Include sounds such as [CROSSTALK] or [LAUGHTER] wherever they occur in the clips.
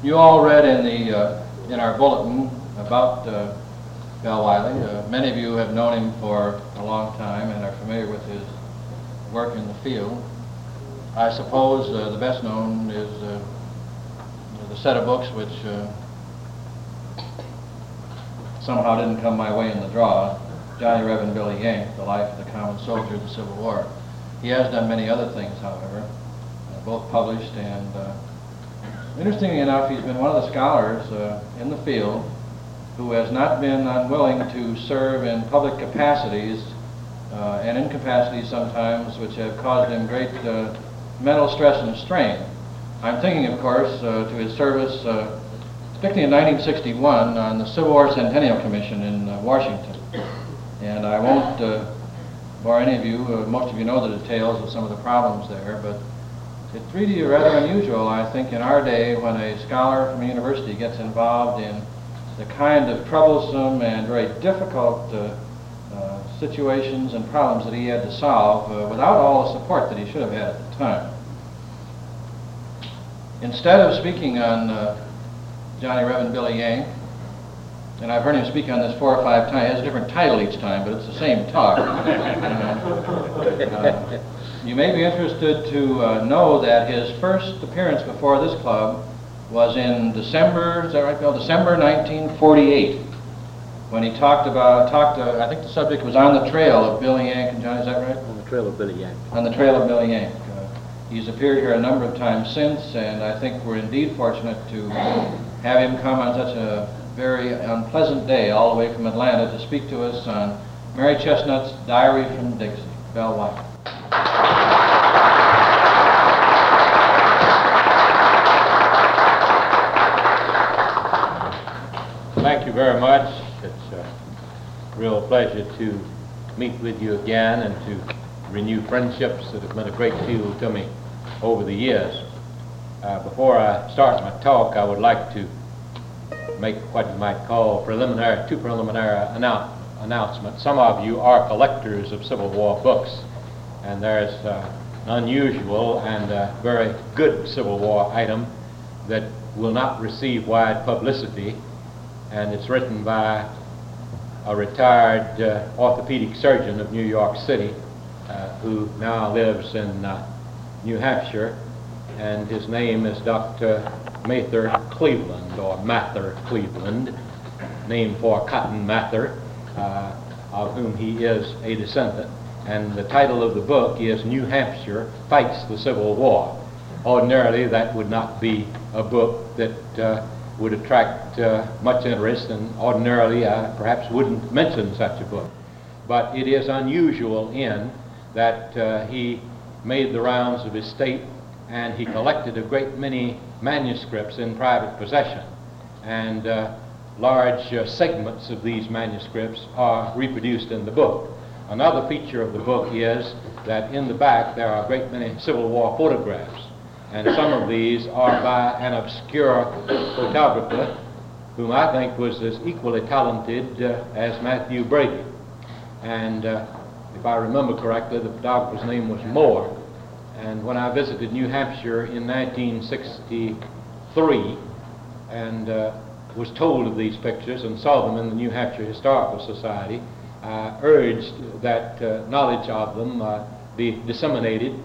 You all read in the uh, in our bulletin about uh, Bell Wiley. Uh, many of you have known him for a long time and are familiar with his work in the field. I suppose uh, the best known is uh, the set of books which uh, somehow didn't come my way in the draw, Johnny Reb and Billy Yank, The Life of the Common Soldier of the Civil War. He has done many other things, however, both published and, interestingly enough, he's been one of the scholars uh, in the field who has not been unwilling to serve in public capacities uh, and in capacities sometimes which have caused him great uh, mental stress and strain. I'm thinking, of course, uh, to his service, uh, particularly in 1961, on the Civil War Centennial Commission in uh, Washington. And I won't bore any of you, most of you know the details of some of the problems there, but it's really rather unusual, I think, in our day when a scholar from a university gets involved in the kind of troublesome and very difficult uh, uh, situations and problems that he had to solve uh, without all the support that he should have had at the time. Instead of speaking on uh, Johnny Reb and Billy Yank, and I've heard him speak on this four or five times. He has a different title each time, but it's the same talk. [LAUGHS] you may be interested to uh, know that his first appearance before this club was in December, is that right, Bill? December 1948, when he talked about, talked, uh, I think the subject was on the trail of Billy Yank and Johnny, is that right? On the trail of Billy Yank. On the trail of Billy Yank. Uh, he's appeared here a number of times since, and I think we're indeed fortunate to have him come on such a very unpleasant day all the way from Atlanta to speak to us on Mary Chestnut's Diary from Dixie. Bell Wiley. Thank you very much. It's a real pleasure to meet with you again and to renew friendships that have meant a great deal to me over the years. Uh, before I start my talk, I would like to make what you might call preliminary, two preliminary annou announcements. Some of you are collectors of Civil War books, and there's uh, an unusual and uh, very good Civil War item that will not receive wide publicity, and it's written by a retired uh, orthopedic surgeon of New York City uh, who now lives in uh, New Hampshire, and his name is Dr. Mather Cleveland, or Mather Cleveland, named for Cotton Mather, of whom he is a descendant. And the title of the book is New Hampshire Fights the Civil War. Ordinarily, that would not be a book that uh, would attract uh, much interest, and ordinarily I perhaps wouldn't mention such a book. But it is unusual in that uh, he made the rounds of his state and he collected a great many manuscripts in private possession. And uh, large uh, segments of these manuscripts are reproduced in the book. Another feature of the book is that in the back there are a great many Civil War photographs. And some of these are by an obscure photographer whom I think was as equally talented uh, as Mathew Brady. And uh, if I remember correctly, the photographer's name was Moore. And when I visited New Hampshire in 1963 and uh, was told of these pictures and saw them in the New Hampshire Historical Society, urged that uh, knowledge of them uh, be disseminated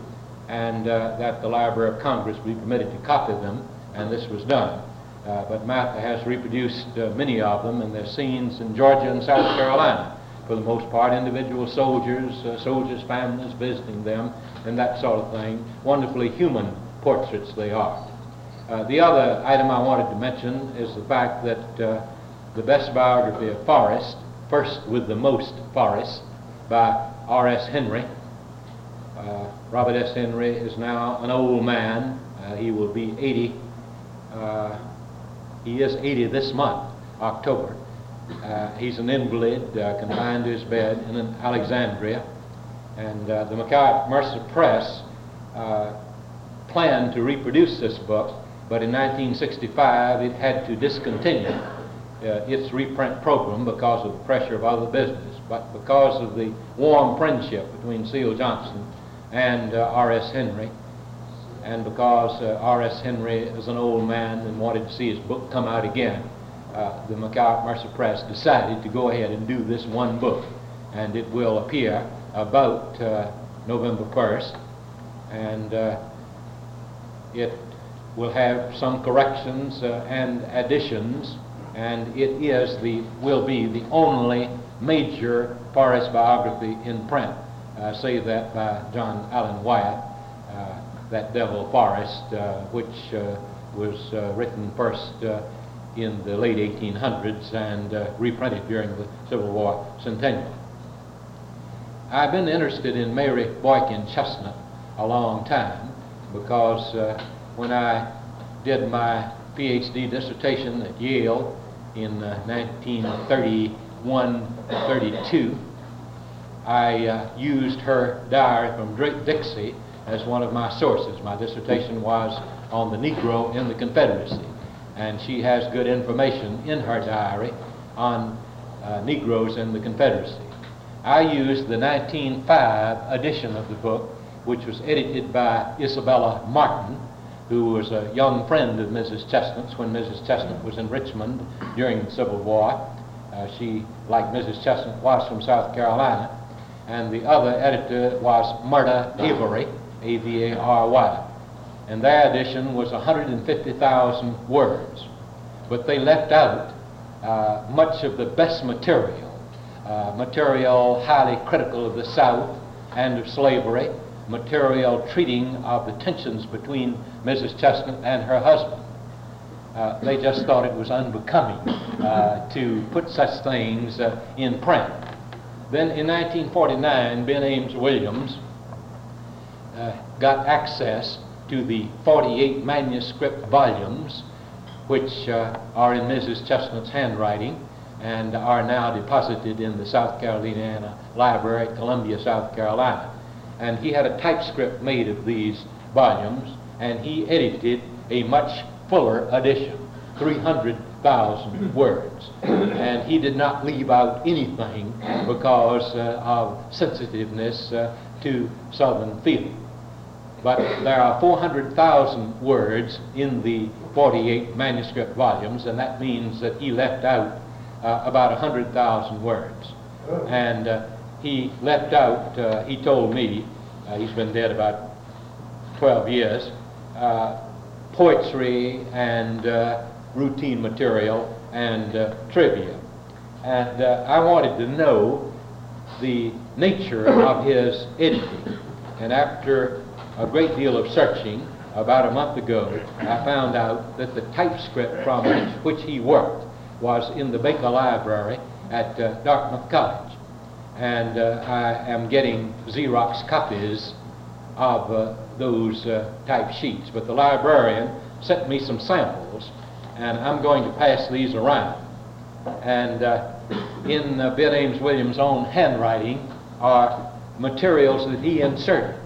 and uh, that the Library of Congress be permitted to copy them, and this was done. Uh, but Mather has reproduced uh, many of them, and they're scenes in Georgia and South Carolina for the most part, individual soldiers, uh, soldiers' families visiting them, and that sort of thing. Wonderfully human portraits they are. Uh, the other item I wanted to mention is the fact that uh, the best biography of Forrest, First with the Most Forrest, by R.S. Henry. Uh, Robert S. Henry is now an old man. Uh, he will be 80. Uh, he is 80 this month, October. Uh, he's an invalid, uh, confined to his bed in Alexandria. And uh, the McCowat-Mercer Press planned to reproduce this book, but in 1965 it had to discontinue uh, its reprint program because of the pressure of other business. But because of the warm friendship between C.O. Johnson and uh, R.S. Henry, and because uh, R.S. Henry is an old man and wanted to see his book come out again, uh, the McCowat-Mercer Press decided to go ahead and do this one book, and it will appear about uh, November 1st, and uh, it will have some corrections and additions, and it is the will be the only major Forrest biography in print, uh, save that by John Allan Wyeth, uh, that Devil Forrest, uh, which uh, was uh, written first in the late 1800s and reprinted during the Civil War centennial. I've been interested in Mary Boykin Chestnut a long time because when I did my PhD dissertation at Yale in 1931-32, I uh, used her diary from Drake Dixie as one of my sources. My dissertation was on the Negro in the Confederacy, and she has good information in her diary on uh, Negroes in the Confederacy. I used the 1905 edition of the book, which was edited by Isabella Martin, who was a young friend of Mrs. Chestnut's when Mrs. Chestnut was in Richmond during the Civil War. Uh, she, like Mrs. Chestnut, was from South Carolina. And the other editor was Myrta Avary, a-V-A-R-Y. And their edition was 150,000 words. But they left out uh, much of the best material, uh, material highly critical of the South and of slavery, material treating of the tensions between Mrs. Chestnut and her husband. Uh, they just thought it was unbecoming uh, to put such things uh, in print. Then in 1949, Ben Ames Williams uh, got access to the 48 manuscript volumes which uh, are in Mrs. Chestnut's handwriting and are now deposited in the South Caroliniana Library at Columbia, South Carolina. And he had a typescript made of these volumes, and he edited a much fuller edition, 300,000 words. And he did not leave out anything because uh, of sensitiveness uh, to Southern feeling. But there are 400,000 words in the 48 manuscript volumes, and that means that he left out uh, about 100,000 words. And uh, he left out, uh, he told me, uh, he's been dead about 12 years, uh, poetry and uh, routine material and trivia. And I wanted to know the nature of [COUGHS] his editing. And after a great deal of searching about a month ago, I found out that the typescript from which, which he worked was in the Baker Library at uh, Dartmouth College. And uh, I am getting Xerox copies of uh, those uh, type sheets. But the librarian sent me some samples, and I'm going to pass these around. And uh, in uh, Ben Ames Williams' own handwriting are materials that he inserted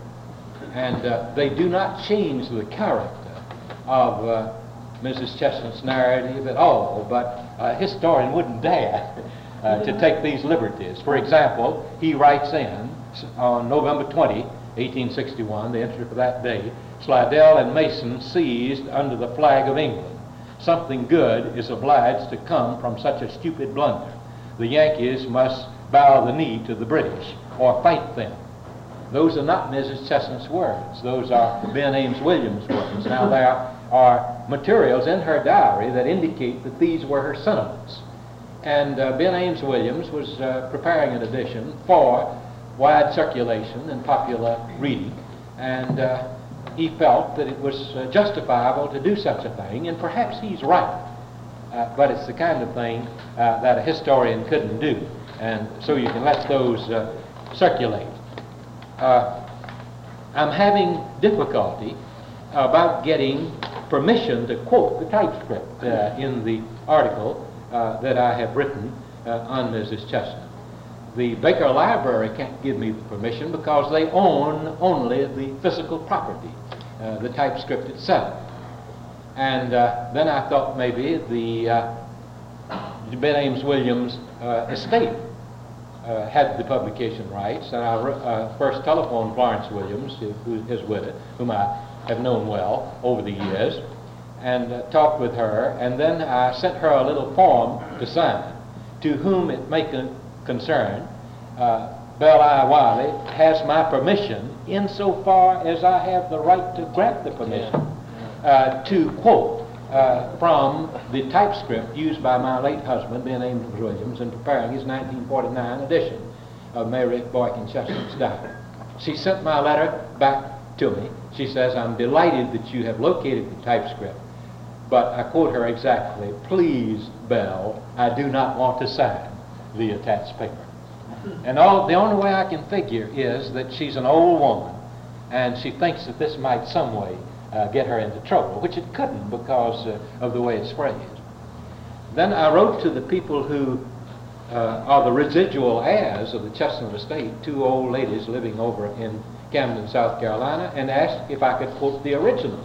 and uh, they do not change the character of uh, Mrs. Chestnut's narrative at all, but a historian wouldn't dare uh, to take these liberties. For example, he writes in on November 20, 1861, the entry for that day, Slidell and Mason seized under the flag of England. Something good is obliged to come from such a stupid blunder. The Yankees must bow the knee to the British or fight them. Those are not Mrs. Chestnut's words. Those are Ben Ames Williams' words. Now, there are materials in her diary that indicate that these were her sentiments. And uh, Ben Ames Williams was uh, preparing an edition for wide circulation and popular reading. And uh, he felt that it was uh, justifiable to do such a thing, and perhaps he's right. Uh, but it's the kind of thing uh, that a historian couldn't do. And so you can let those circulate I'm having difficulty about getting permission to quote the typescript in the article uh, that I have written uh, on Mrs. Chestnut. The Baker Library can't give me the permission because they own only the physical property, uh, the typescript itself. And uh, then I thought maybe the Ben Ames Williams estate uh, had the publication rights, and I uh, first telephoned Florence Williams, who is with it, whom I have known well over the years, and uh, talked with her, and then I sent her a little form to sign, to whom it may con- concern. Uh, Bell I. Wiley has my permission insofar as I have the right to grant the permission uh, to quote uh, from the typescript used by my late husband, Ben Ames Williams, in preparing his 1949 edition of Mary Boykin Chestnut's diary. She sent my letter back to me. She says, I'm delighted that you have located the typescript, but I quote her exactly, please, Bell, I do not want to sign the attached paper. And all, the only way I can figure is that she's an old woman, and she thinks that this might some way uh, get her into trouble, which it couldn't because uh, of the way it's phrased. Then I wrote to the people who uh, are the residual heirs of the Chestnut estate, two old ladies living over in Camden, South Carolina, and asked if I could quote the original.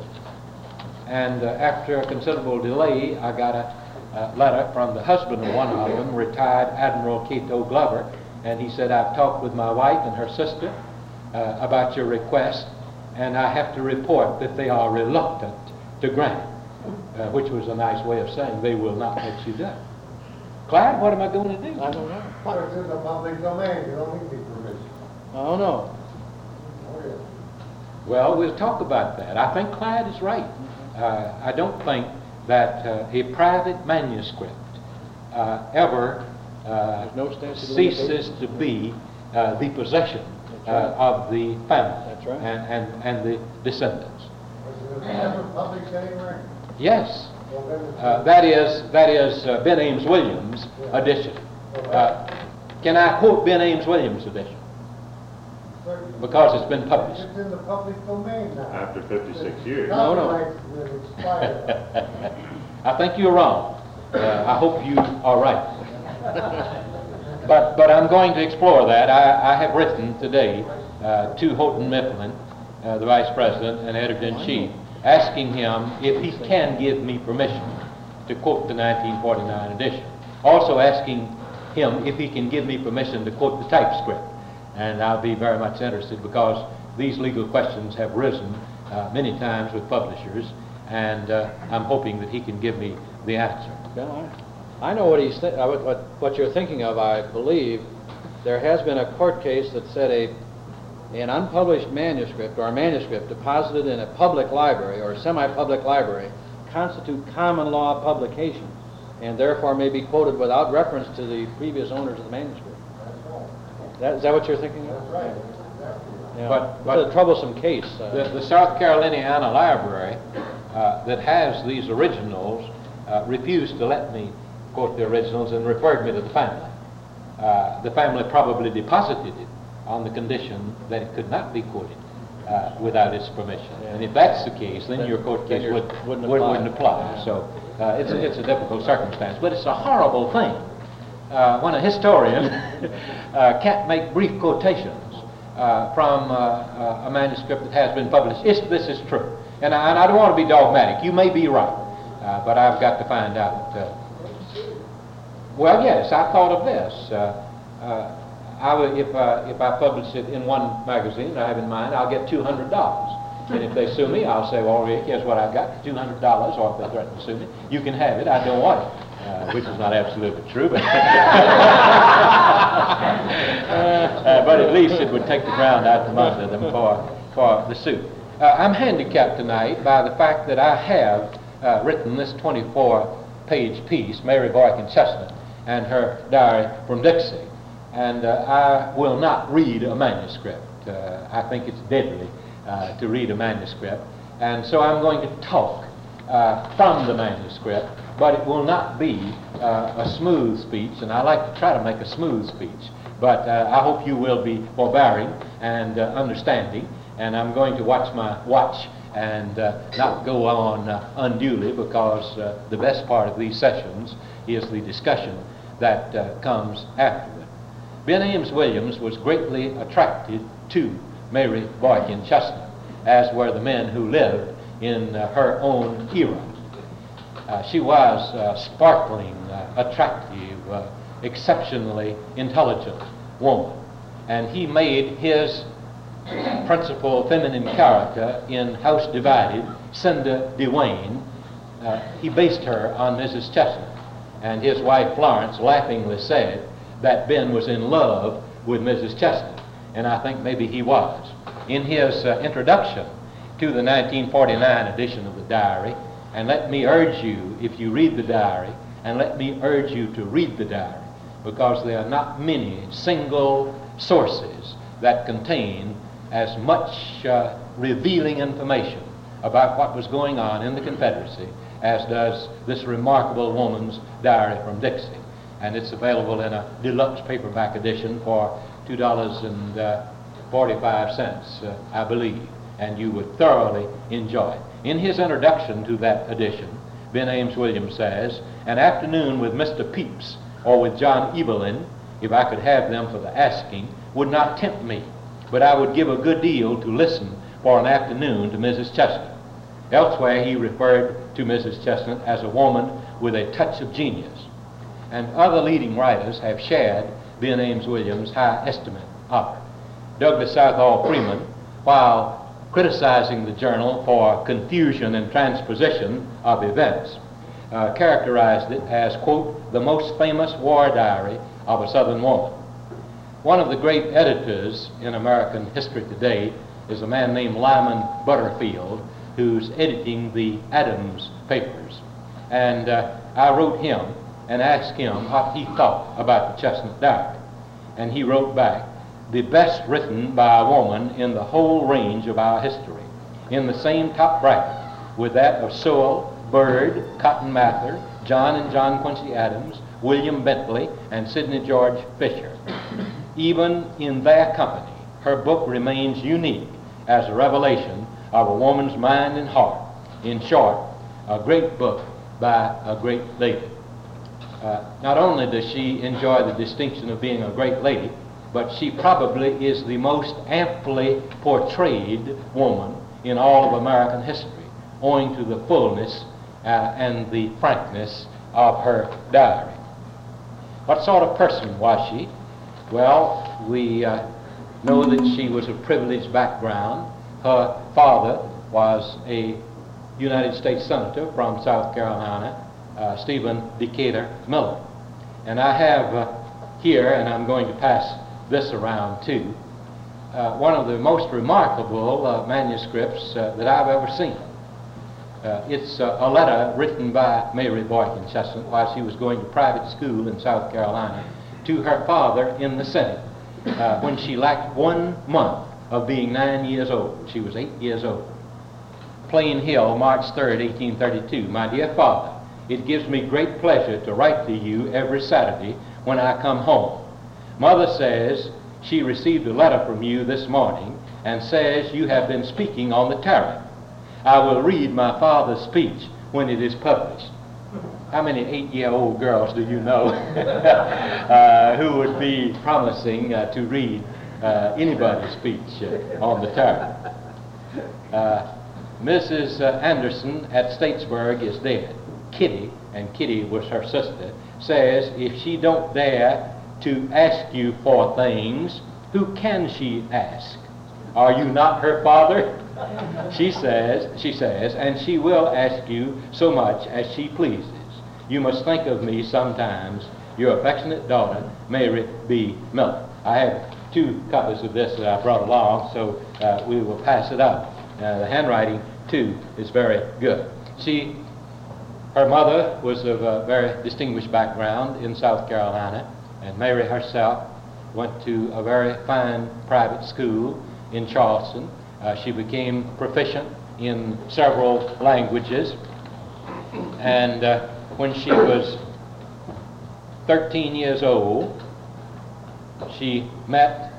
And uh, after a considerable delay, I got a, a letter from the husband of one of them, retired Admiral Cato Glover, and he said, I've talked with my wife and her sister uh, about your request, and I have to report that they are reluctant to grant it, uh, which was a nice way of saying they will not let you do it. Clyde, what am I going to do? I don't know. But it's in the public domain, you don't need the permission. I don't know. Oh, yeah. Well, we'll talk about that. I think Clyde is right. Uh, I don't think that uh, a private manuscript uh, ever uh, no ceases to be uh, the possession That's uh, right. of the family That's right. and, and, and the descendants. Was it ever published anywhere? Yes, Well, then it's- uh, that is that is uh, Ben Ames Williams' edition. Uh, can I quote Ben Ames Williams' edition? Certainly. because it's been published. It's in the public domain now. After 56 years. No, no. Copyright will expire. [LAUGHS] I think you're wrong. Uh, I hope you are right. [LAUGHS] But, but I'm going to explore that. I, I have written today uh, to Houghton Mifflin, uh, the Vice President and Editor-in-Chief, asking him if he can give me permission to quote the 1949 edition. Also asking him if he can give me permission to quote the typescript. And I'll be very much interested because these legal questions have risen uh, many times with publishers, and uh, I'm hoping that he can give me the answer. I, I know what he's, uh, what, what, what you're thinking of, I believe. There has been a court case that said a, an unpublished manuscript or a manuscript deposited in a public library or a semi-public library constitute common law publication and therefore may be quoted without reference to the previous owners of the manuscript. That, is that what you're thinking of? That's right, exactly. Yeah. But- but- It's a troublesome case. uh, The, the South Caroliniana Library uh, that has these originals uh, refused to let me quote the originals and referred me to the family. Uh, the family probably deposited it on the condition that it could not be quoted uh, without its permission. And if that's the case, then Then- your court case would, wouldn't apply. wouldn't apply. So uh, it's, a, it's a difficult circumstance, but it's a horrible thing uh, when a historian [LAUGHS] uh, can't make brief quotations uh, from uh, uh, a manuscript that has been published. If this is true, and I, and I don't want to be dogmatic. You may be right, uh, but I've got to find out. Well, yes, I thought of this. I would, if, uh, if I publish it in one magazine that I have in mind, I'll get two hundred dollars. And if they sue me, I'll say, well, Rick, here's what I've got, two hundred dollars, or if they threaten to sue me, you can have it, I don't want it. Uh, which is not absolutely true, but, [LAUGHS] Uh, but at least it would take the ground out from under them for, for the suit. Uh, I'm handicapped tonight by the fact that I have uh, written this 24-page piece, Mary Boykin Chestnut and her diary from Dixie, and I will not read a manuscript. I think it's deadly to read a manuscript, and so I'm going to talk uh, from the manuscript, but it will not be uh, a smooth speech, and I like to try to make a smooth speech. But uh, I hope you will be forbearing and uh, understanding, and I'm going to watch my watch and uh, not go on unduly because the best part of these sessions is the discussion that comes afterward. Ben Ames Williams was greatly attracted to Mary Boykin Chestnut, as were the men who lived in uh, her own era. Uh, she was a sparkling, uh, attractive, uh, exceptionally intelligent woman. And he made his principal feminine character in House Divided, Cinda DeWayne, uh, he based her on Mrs. Chestnut. And his wife Florence laughingly said that Ben was in love with Mrs. Chestnut. And I think maybe he was. In his uh, introduction to the 1949 edition of the diary, and let me urge you, if you read the diary, and let me urge you to read the diary, because there are not many single sources that contain as much uh, revealing information about what was going on in the Confederacy as does this remarkable woman's diary from Dixie. And it's available in a deluxe paperback edition for $2.45, uh, I believe, and you would thoroughly enjoy it. In his introduction to that edition, Ben Ames Williams says, An afternoon with Mr. Pepys or with John Evelyn, if I could have them for the asking, would not tempt me, but I would give a good deal to listen for an afternoon to Mrs. Chestnut. Elsewhere, he referred to Mrs. Chestnut as a woman with a touch of genius. And other leading writers have shared Ben Ames Williams' high estimate of her. Douglas Southall Freeman, while criticizing the journal for confusion and transposition of events, uh, characterized it as, quote, the most famous war diary of a Southern woman. One of the great editors in American history today is a man named Lyman Butterfield, who's editing the Adams papers. And uh, I wrote him and asked him what he thought about the Chestnut Diary. And he wrote back, the best written by a woman in the whole range of our history, in the same top bracket with that of Sewall, Byrd, Cotton Mather, John and John Quincy Adams, William Bentley, and Sidney George Fisher. Even in their company, her book remains unique as a revelation of a woman's mind and heart. In short, a great book by a great lady. Uh, not only does she enjoy the distinction of being a great lady, but she probably is the most amply portrayed woman in all of American history, owing to the fullness uh, and the frankness of her diary. What sort of person was she? Well, we uh, know that she was of privileged background. Her father was a United States Senator from South Carolina, uh, Stephen Decatur Miller. And I have uh, here, and I'm going to pass this around too, uh, one of the most remarkable uh, manuscripts uh, that I've ever seen. Uh, it's uh, a letter written by Mary Boykin Chestnut while she was going to private school in South Carolina to her father in the Senate uh, when she lacked one month of being nine years old. She was eight years old. Plain Hill, March 3rd, 1832. My dear father, it gives me great pleasure to write to you every Saturday when I come home. Mother says she received a letter from you this morning and says you have been speaking on the tariff. I will read my father's speech when it is published. How many eight-year-old girls do you know [LAUGHS] uh, who would be promising uh, to read uh, anybody's speech uh, on the tariff? Uh, Mrs. uh, Anderson at Stateburg is dead. Kitty, and Kitty was her sister, says if she don't dare to ask you for things, who can she ask? Are you not her father? [LAUGHS] She says, she says, and she will ask you so much as she pleases. You must think of me sometimes, your affectionate daughter, Mary B. Miller. I have two copies of this that I brought along, so uh, we will pass it up. Uh, the handwriting, too, is very good. She, her mother was of a very distinguished background in South Carolina, and Mary herself went to a very fine private school in Charleston. Uh, she became proficient in several languages, and uh, when she was 13 years old, she met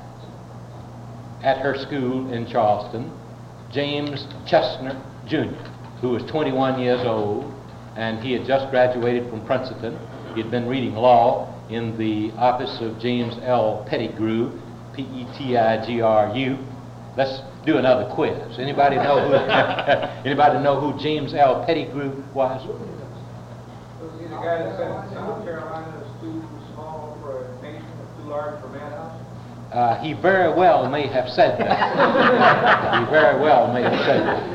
at her school in Charleston James Chestnut Jr., who was 21 years old, and he had just graduated from Princeton. He had been reading law in the office of James L. Petigru, P-E-T-I-G-R-U. Let's do another quiz. Anybody know who? [LAUGHS] anybody know who James L. Petigru was? Was he the guy that said South Carolina, is too small for a nation, too large for man? Uh, he very well may have said that. [LAUGHS] he very well may have said that.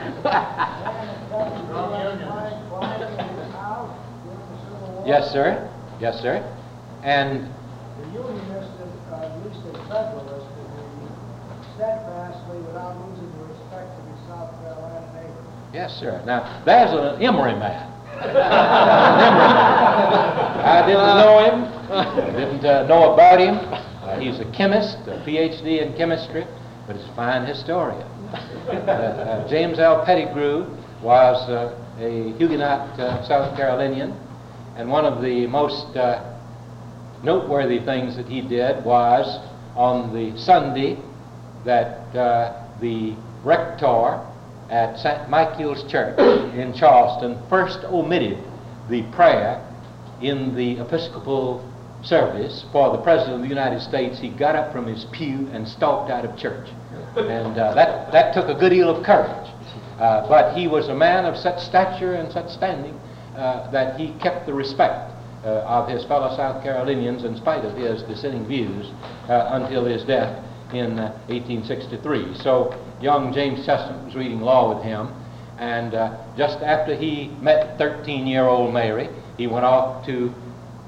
Yes, sir. Yes, sir. And The Unionists, uh, at least the Federalists, steadfastly without losing the respect of his South Carolina neighbors. Yes, sir. Now, there's an Emory man. An Emory man. I didn't know him, didn't uh, know about him. Uh, he's a chemist, a PhD in chemistry, but he's a fine historian. [LAUGHS] Uh, uh, James L. Petigru was uh, a Huguenot uh, South Carolinian, and one of the most uh, noteworthy things that he did was on the Sunday that uh, the rector at St. Michael's Church in Charleston first omitted the prayer in the Episcopal service for the President of the United States. He got up from his pew and stalked out of church. And uh, that, that took a good deal of courage. Uh, but he was a man of such stature and such standing uh, that he kept the respect uh, of his fellow South Carolinians in spite of his dissenting views uh, until his death in uh, 1863. So young James Chestnut was reading law with him, and uh, just after he met 13-year-old Mary, he went off to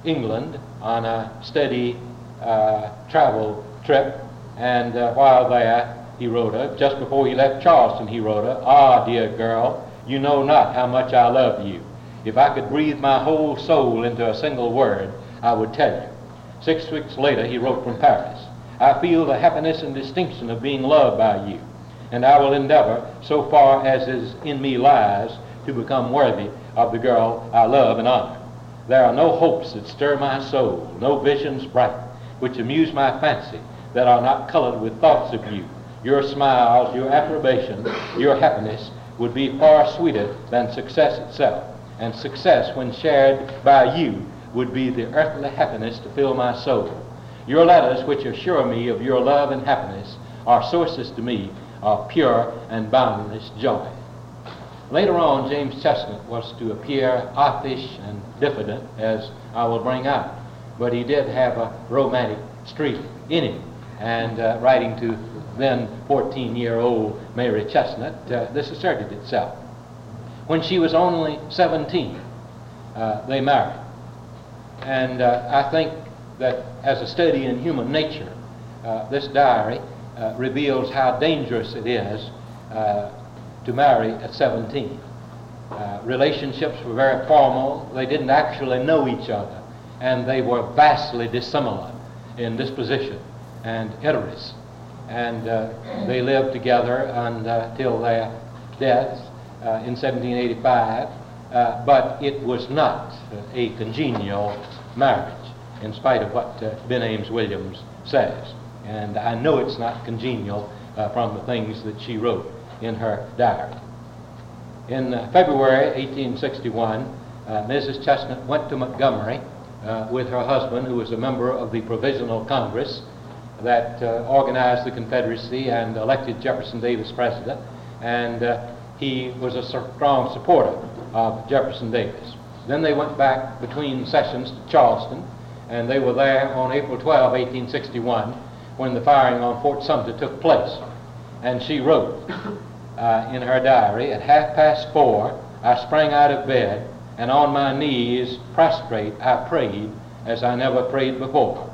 England on a steady uh, travel trip, and uh, while there, he wrote her, just before he left Charleston, he wrote her, Ah, dear girl, you know not how much I love you. If I could breathe my whole soul into a single word, I would tell you. Six weeks later, he wrote from Paris, I feel the happiness and distinction of being loved by you, and I will endeavor, so far as is in me lies, to become worthy of the girl I love and honor. There are no hopes that stir my soul, no visions bright, which amuse my fancy, that are not colored with thoughts of you. Your smiles, your approbation, your happiness would be far sweeter than success itself. And success, when shared by you, would be the earthly happiness to fill my soul. Your letters, which assure me of your love and happiness, are sources to me of pure and boundless joy. Later on, James Chestnut was to appear offish and diffident, as I will bring out, but he did have a romantic streak in him. And uh, writing to then 14-year-old Mary Chestnut, uh, this asserted itself. When she was only 17, uh, they married. And uh, I think that as a study in human nature, uh, this diary uh, reveals how dangerous it is uh, to marry at 17. Uh, relationships were very formal. They didn't actually know each other. And they were vastly dissimilar in disposition and interests. And they lived together until their deaths in 1785. Uh, but it was not a congenial marriage, in spite of what uh, Ben Ames Williams says. And I know it's not congenial uh, from the things that she wrote in her diary. In uh, February 1861, uh, Mrs. Chestnut went to Montgomery uh, with her husband, who was a member of the Provisional Congress that uh, organized the Confederacy and elected Jefferson Davis president. And uh, he was a strong supporter of Jefferson Davis. Then they went back between sessions to Charleston, and they were there on April 12, 1861, when the firing on Fort Sumter took place. And she wrote uh, in her diary, at half past four, I sprang out of bed, and on my knees, prostrate, I prayed as I never prayed before.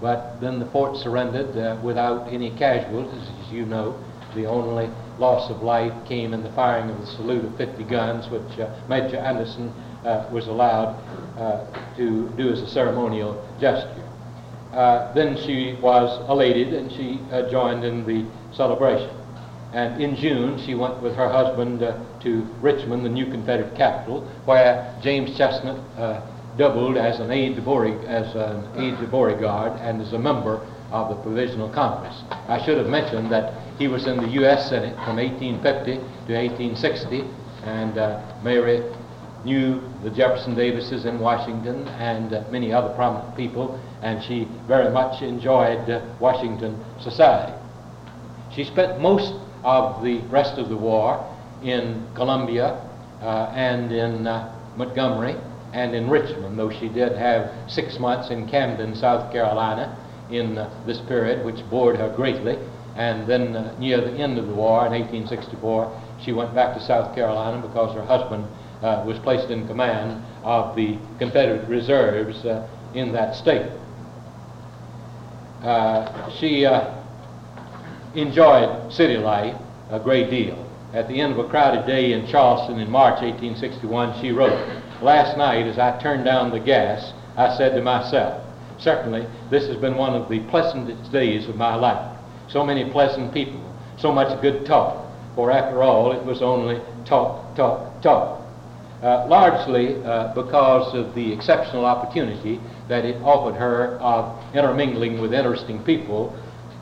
But then the fort surrendered uh, without any casualties, as you know. The only loss of life came in the firing of the salute of 50 guns, which uh, Major Anderson uh, was allowed uh, to do as a ceremonial gesture. Uh, then she was elated and she uh, joined in the celebration. And in June, she went with her husband to Richmond, the new Confederate capital, where James Chestnut doubled as an aide de Beauregard, as an aide de Beauregard and as a member of the Provisional Congress. I should have mentioned that he was in the U.S. Senate from 1850 to 1860, and uh, Mary knew the Jefferson Davises in Washington and uh, many other prominent people, and she very much enjoyed uh, Washington society. She spent most of the rest of the war in Columbia uh, and in uh, Montgomery and in Richmond, though she did have six months in Camden, South Carolina, in uh, this period, which bored her greatly. And then uh, near the end of the war in 1864, she went back to South Carolina because her husband uh, was placed in command of the Confederate reserves uh, in that state. Uh, she uh, enjoyed city life a great deal. At the end of a crowded day in Charleston in March 1861, she wrote, Last night, as I turned down the gas, I said to myself, Certainly, this has been one of the pleasantest days of my life. So many pleasant people, so much good talk, for after all, it was only talk, talk, talk. Uh, largely uh, because of the exceptional opportunity that it offered her of intermingling with interesting people,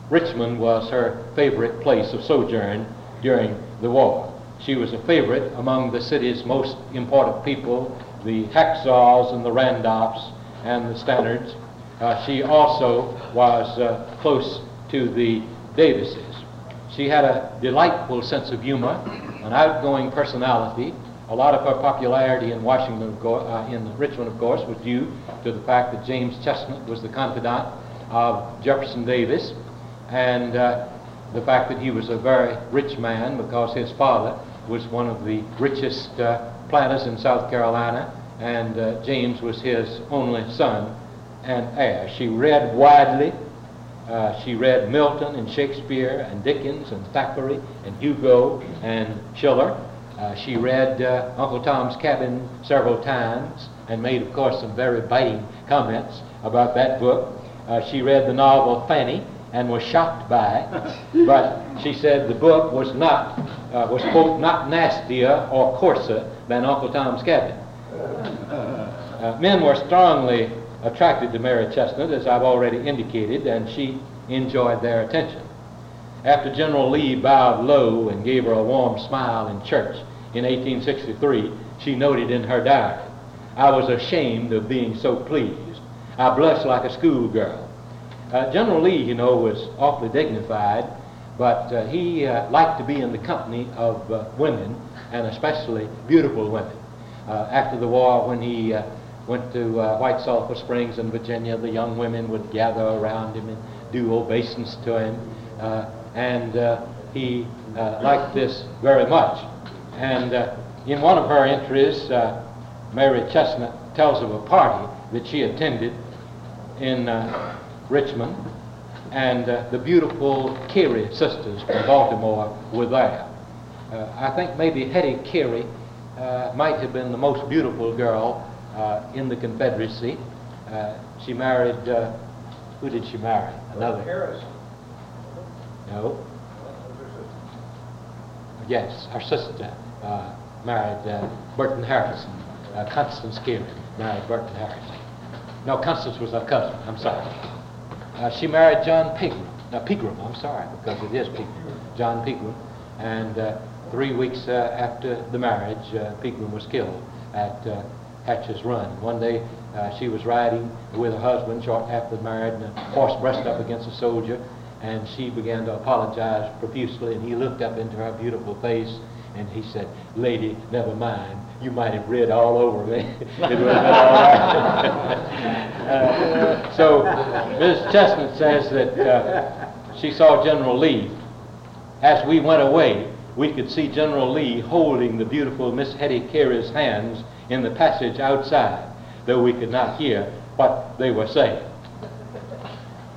Richmond was her favorite place of sojourn during the war. She was a favorite among the city's most important people, the Haxalls and the Randolphs and the Stannards. Uh, she also was uh, close to the Davises. She had a delightful sense of humor, an outgoing personality. A lot of her popularity in Washington, uh, in Richmond, of course, was due to the fact that James Chesnut was the confidant of Jefferson Davis, and uh, the fact that he was a very rich man because his father was one of the richest uh, planters in South Carolina, and uh, James was his only son and heir. She read widely. Uh, she read Milton and Shakespeare and Dickens and Thackeray and Hugo and Schiller. Uh, she read uh, Uncle Tom's Cabin several times and made, of course, some very biting comments about that book. Uh, she read the novel Fanny and was shocked by it, [LAUGHS] but she said the book was not, uh, was, quote, not nastier or coarser than Uncle Tom's Cabin. Uh, men were strongly attracted to Mary Chestnut, as I've already indicated, and she enjoyed their attention. After General Lee bowed low and gave her a warm smile in church in 1863, she noted in her diary, I was ashamed of being so pleased. I blushed like a schoolgirl. Uh, General Lee, you know, was awfully dignified, but uh, he uh, liked to be in the company of uh, women, and especially beautiful women. Uh, after the war, when he uh, went to uh, White Sulphur Springs in Virginia, the young women would gather around him and do obeisance to him. Uh, and uh, he uh, liked this very much. And uh, in one of her entries, uh, Mary Chesnut tells of a party that she attended in Richmond, and the beautiful Cary sisters from Baltimore were there. I think maybe Hetty Cary might have been the most beautiful girl in the Confederacy. Uh, she married, uh, who did she marry? Another. Harris. No. Yes, her sister uh, married uh, Burton Harrison. Uh, Constance Cary married Burton Harrison. No, Constance was her cousin. I'm sorry. Uh, she married John Pegram. Now, Pegram, I'm sorry, because it is Pegram. John Pegram. And uh, three weeks uh, after the marriage, Pegram was killed at Hatcher's Run. One day uh, she was riding with her husband short after married, and a horse brushed up against a soldier, and she began to apologize profusely, and he looked up into her beautiful face, and he said, Lady, never mind. You might have read all over me. [LAUGHS] it would have been all right. [LAUGHS] uh, so Ms. Chestnut says that uh, she saw General Lee. As we went away, we could see General Lee holding the beautiful Miss Hetty Cary's hands in the passage outside, though we could not hear what they were saying.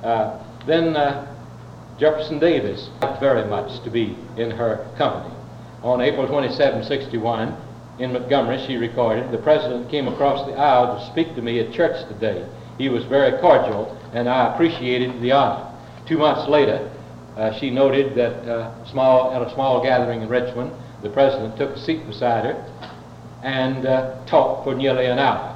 Uh, then uh, Jefferson Davis liked very much to be in her company. On April 27, 61, in Montgomery, she recorded, The President came across the aisle to speak to me at church today. He was very cordial, and I appreciated the honor. Two months later, uh, she noted that uh, small, at a small gathering in Richmond, the President took a seat beside her and uh, talked for nearly an hour.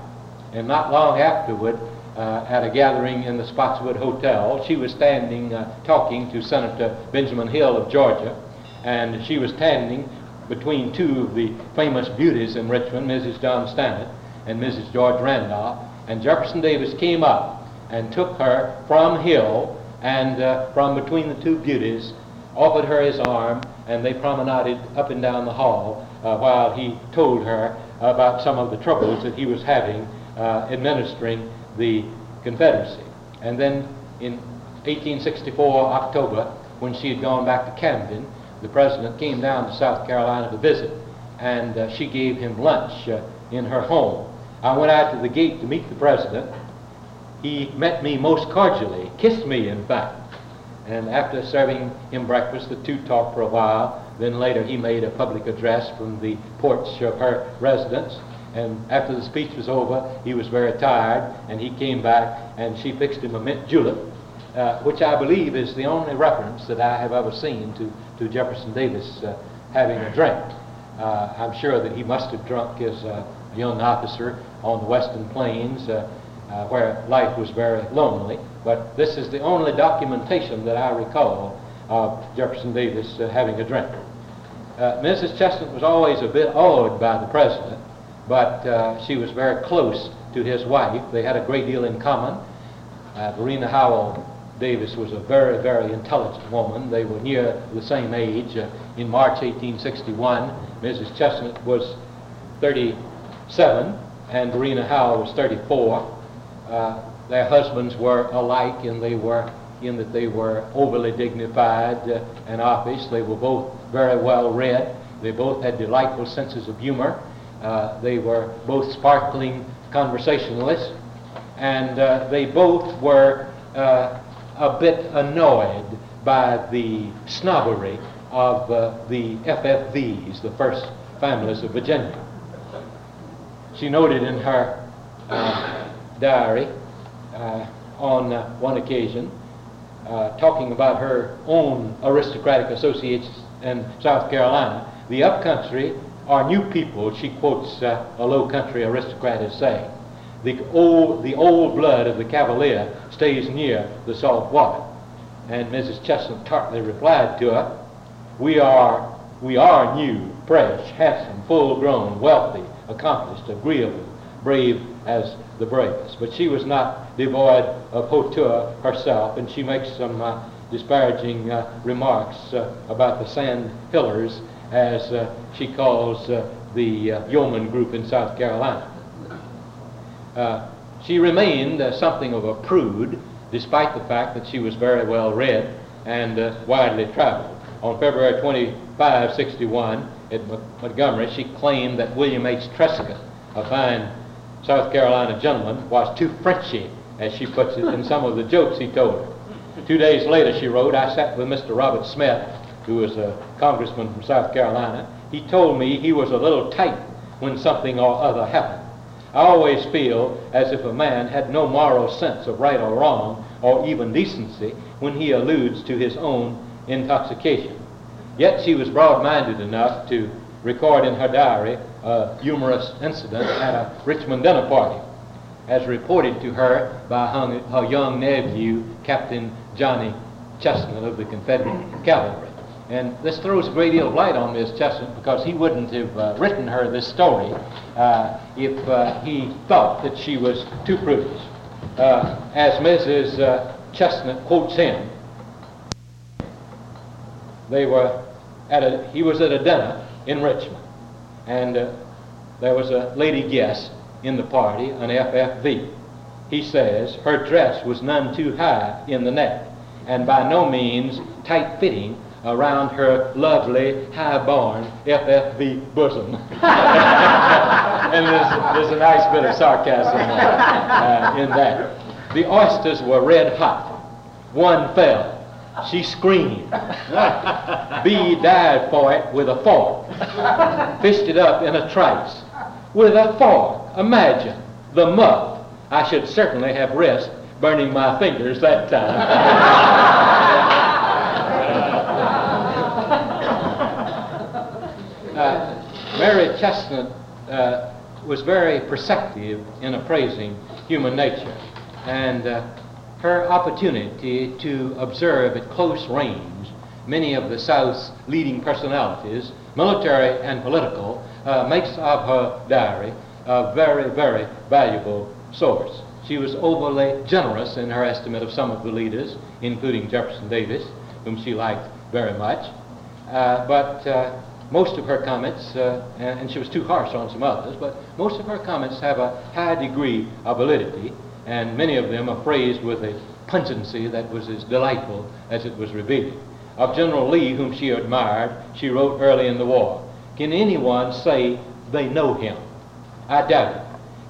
And not long afterward, uh, at a gathering in the Spotswood Hotel, she was standing uh, talking to Senator Benjamin Hill of Georgia, and she was standing between two of the famous beauties in Richmond, Mrs. John Stanton and Mrs. George Randolph, and Jefferson Davis came up and took her from Hill and uh, from between the two beauties, offered her his arm, and they promenaded up and down the hall uh, while he told her about some of the troubles that he was having uh, administering the Confederacy. And then in 1864 October, when she had gone back to Camden, the president came down to South Carolina to visit, and uh, she gave him lunch uh, in her home. I went out to the gate to meet the president. He met me most cordially, kissed me, in fact. And after serving him breakfast, the two talked for a while. Then later he made a public address from the porch of her residence. And after the speech was over, he was very tired, and he came back, and she fixed him a mint julep, uh, which I believe is the only reference that I have ever seen to, to Jefferson Davis uh, having a drink. Uh, I'm sure that he must have drunk as a young officer on the Western Plains, uh, uh, where life was very lonely. But this is the only documentation that I recall of Jefferson Davis uh, having a drink. Uh, Mrs. Chestnut was always a bit awed by the president, but uh, she was very close to his wife. They had a great deal in common. Uh, Varina Howell Davis was a very, very intelligent woman. They were near the same age. Uh, in March 1861, Mrs. Chestnut was 37, and Varina Howell was 34. Uh, their husbands were alike, and they were in that they were overly dignified uh, and office. They were both very well read. They both had delightful senses of humor. Uh, they were both sparkling conversationalists, and uh, they both were uh, a bit annoyed by the snobbery of uh, the FFVs, the first families of Virginia. She noted in her diary on one occasion, uh, talking about her own aristocratic associates in South Carolina, the upcountry are new people, she quotes uh, a low country aristocrat as saying. The old, the old blood of the cavalier stays near the salt water. And Mrs. Chestnut tartly replied to her, we are, we are new, fresh, handsome, full-grown, wealthy, accomplished, agreeable, brave as the bravest. But she was not devoid of hauteur herself, and she makes some uh, disparaging uh, remarks uh, about the Sand Hillers, as uh, she calls uh, the uh, yeoman group in South Carolina. She remained something of a prude, despite the fact that she was very well read and widely traveled. On February 25, 61, at Montgomery, she claimed that William H. Trescott, a fine South Carolina gentleman, was too Frenchy, as she puts it, in some of the jokes he told her. Two days later, she wrote, I sat with Mr. Robert Smith, who was a congressman from South Carolina. He told me he was a little tight when something or other happened. I always feel as if a man had no moral sense of right or wrong, or even decency, when he alludes to his own intoxication. Yet she was broad-minded enough to record in her diary a humorous incident at a Richmond dinner party, as reported to her by her, young nephew, Captain Johnny Chestnut of the Confederate Cavalry. And this throws a great deal of light on Miss Chestnut because he wouldn't have uh, written her this story uh, if uh, he thought that she was too prudish. Uh, as Mrs. Uh, Chestnut quotes him, they were at a, he was at a dinner in Richmond, and uh, there was a lady guest in the party, an FFV. He says her dress was none too high in the neck, and by no means tight-fitting around her lovely, high-born FFV bosom. [LAUGHS] and there's, there's, a nice bit of sarcasm uh, in that. The oysters were red hot. One fell. She screamed. B died for it with a fork. Fished it up in a trice. With a fork. Imagine. The muff. I should certainly have risked burning my fingers that time. [LAUGHS] Uh, Mary Chestnut uh, was very perceptive in appraising human nature, and uh, her opportunity to observe at close range many of the South's leading personalities, military and political, uh, makes of her diary a very, very valuable source. She was overly generous in her estimate of some of the leaders, including Jefferson Davis, whom she liked very much. Uh, but uh, most of her comments, uh, and, she was too harsh on some others, but most of her comments have a high degree of validity, and many of them are phrased with a pungency that was as delightful as it was revealing. Of General Lee, whom she admired, she wrote early in the war, Can anyone say they know him? I doubt it.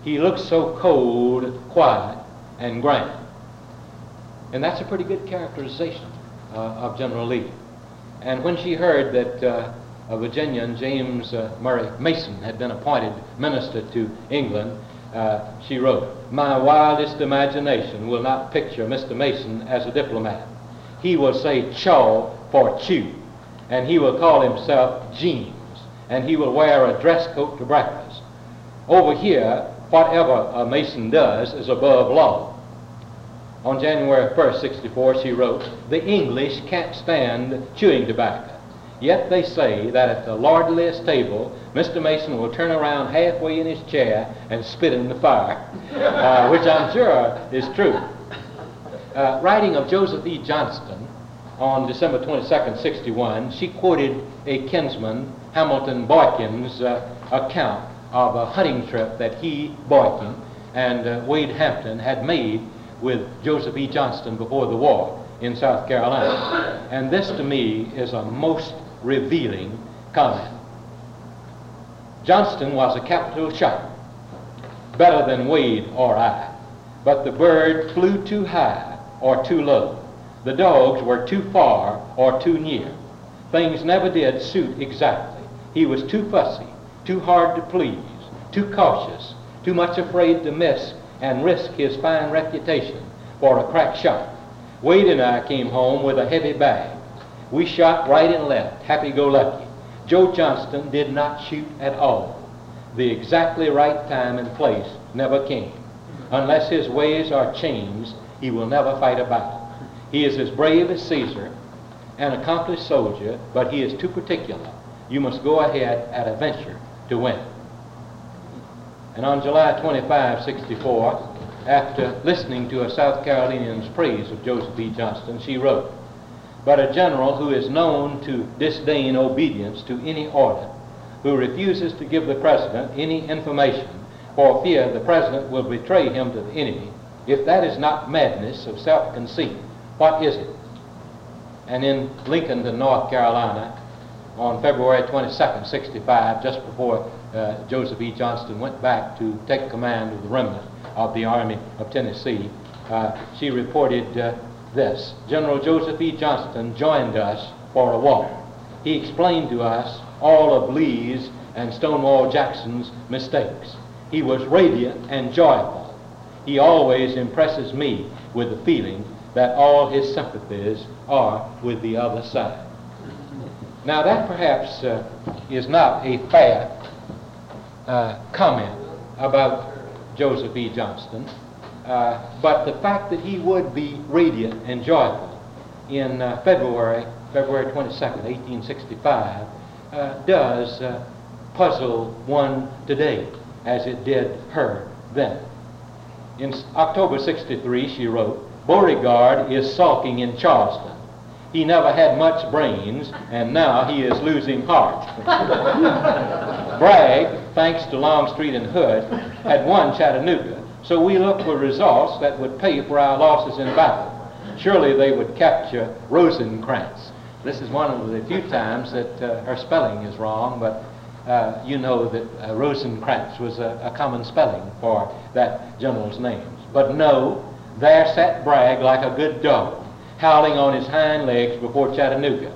He looks so cold, quiet, and grand. And that's a pretty good characterization uh, of General Lee. And when she heard that uh, a Virginian, James uh, Murray Mason, had been appointed minister to England, uh, she wrote, My wildest imagination will not picture Mr. Mason as a diplomat. He will say chaw for chew, and he will call himself James, and he will wear a dress coat to breakfast. Over here, whatever a Mason does is above law. On January 1st, 64, she wrote, The English can't stand chewing tobacco. Yet they say that at the lordliest table, Mr. Mason will turn around halfway in his chair and spit in the fire, uh, which I'm sure is true. Uh, writing of Joseph E. Johnston on December 22, 61, she quoted a kinsman, Hamilton Boykin's uh, account of a hunting trip that he, Boykin, and uh, Wade Hampton had made with Joseph E. Johnston before the war in South Carolina. And this to me is a most revealing comment. Johnston was a capital shot, better than Wade or I, but the bird flew too high or too low. The dogs were too far or too near. Things never did suit exactly. He was too fussy, too hard to please, too cautious, too much afraid to miss and risk his fine reputation for a crack shot. Wade and I came home with a heavy bag. We shot right and left, happy-go-lucky. Joe Johnston did not shoot at all. The exactly right time and place never came. Unless his ways are changed, he will never fight a battle. He is as brave as Caesar, an accomplished soldier, but he is too particular. You must go ahead at a venture to win. And on July 25, 64, after listening to a South Carolinian's praise of Joseph E. Johnston, she wrote, But a general who is known to disdain obedience to any order, who refuses to give the president any information for fear the president will betray him to the enemy, if that is not madness of self-conceit, what is it? And in Lincoln, North Carolina, on February 22nd, 65, just before uh, Joseph E. Johnston went back to take command of the remnant of the Army of Tennessee, uh, she reported uh, this. General Joseph E. Johnston joined us for a walk. He explained to us all of Lee's and Stonewall Jackson's mistakes. He was radiant and joyful. He always impresses me with the feeling that all his sympathies are with the other side. Now, that perhaps uh, is not a fair uh, comment about Joseph E. Johnston, uh, but the fact that he would be radiant and joyful in uh, February, February 22nd, 1865, uh, does uh, puzzle one today as it did her then. In October 63, she wrote, Beauregard is sulking in Charleston. He never had much brains, and now he is losing heart. [LAUGHS] Bragg, thanks to Longstreet and Hood, had won Chattanooga, so we looked for results that would pay for our losses in battle. Surely they would capture Rosencrantz. This is one of the few times that uh, her spelling is wrong, but uh, you know that uh, Rosencrantz was a, a common spelling for that general's names. But no, there sat Bragg like a good dog howling on his hind legs before Chattanooga.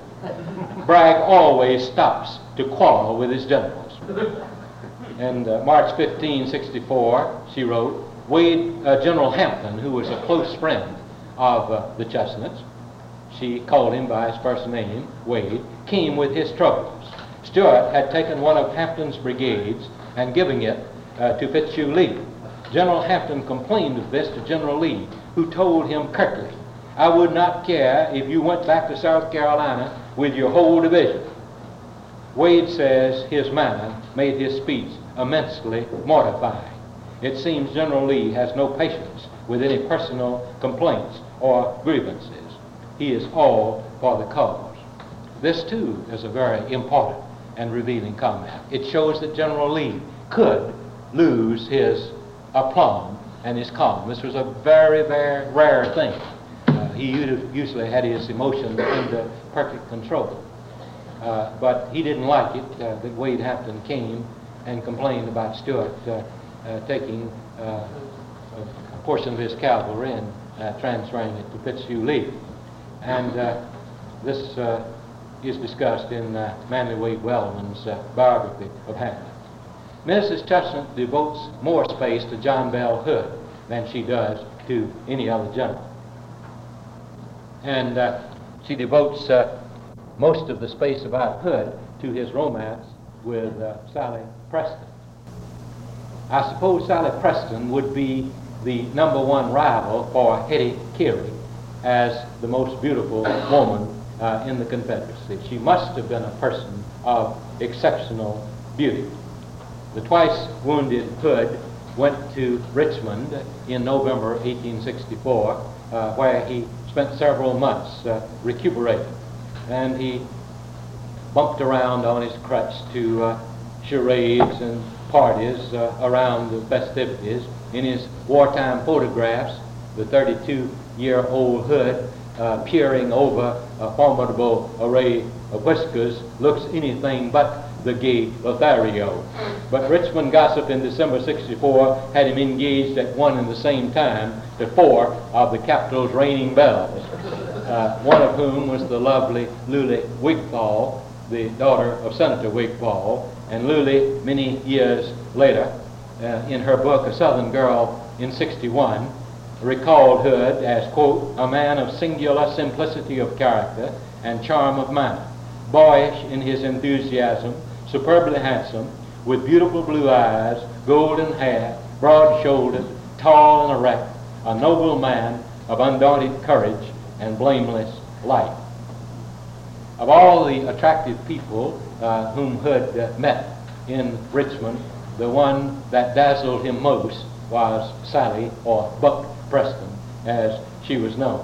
Bragg always stops to quarrel with his generals. And uh, March 15, 64, she wrote, Wade, uh, General Hampton, who was a close friend of uh, the Chestnuts, she called him by his first name, Wade, came with his troubles. Stuart had taken one of Hampton's brigades and giving it uh, to Fitzhugh Lee. General Hampton complained of this to General Lee, who told him curtly, I would not care if you went back to South Carolina with your whole division. Wade says his manner made his speech immensely mortifying. It seems General Lee has no patience with any personal complaints or grievances. He is all for the cause. This, too, is a very important and revealing comment. It shows that General Lee could lose his aplomb and his calm. This was a very, very rare thing he usually had his emotions under perfect control. Uh, but he didn't like it uh, that Wade Hampton came and complained about Stuart uh, uh, taking uh, a portion of his cavalry and uh, transferring it to Fitzhugh Lee. And uh, this uh, is discussed in uh, Manly Wade Wellman's uh, biography of Hampton. Mrs. Chestnut devotes more space to John Bell Hood than she does to any other general. And uh, she devotes uh, most of the space about Hood to his romance with uh, Sally Preston. I suppose Sally Preston would be the number one rival for Hetty Cary as the most beautiful woman uh, in the Confederacy. She must have been a person of exceptional beauty. The twice wounded Hood went to Richmond in November 1864, uh, where he spent several months uh, recuperating. And he bumped around on his crutch to uh, charades and parties uh, around the festivities. In his wartime photographs, the 32-year-old Hood uh, peering over a formidable array of whiskers looks anything but the gay Lothario. But Richmond gossip in December 64 had him engaged at one and the same time to four of the capital's reigning belles, uh, one of whom was the lovely Lulie Wigfall, the daughter of Senator Wigfall, and Lulie, many years later, uh, in her book, A Southern Girl in 61, recalled Hood as, quote, a man of singular simplicity of character and charm of manner, boyish in his enthusiasm, superbly handsome, with beautiful blue eyes, golden hair, broad-shouldered, tall and erect, a noble man of undaunted courage and blameless life. Of all the attractive people uh, whom Hood uh, met in Richmond, the one that dazzled him most was Sally, or Buck Preston, as she was known.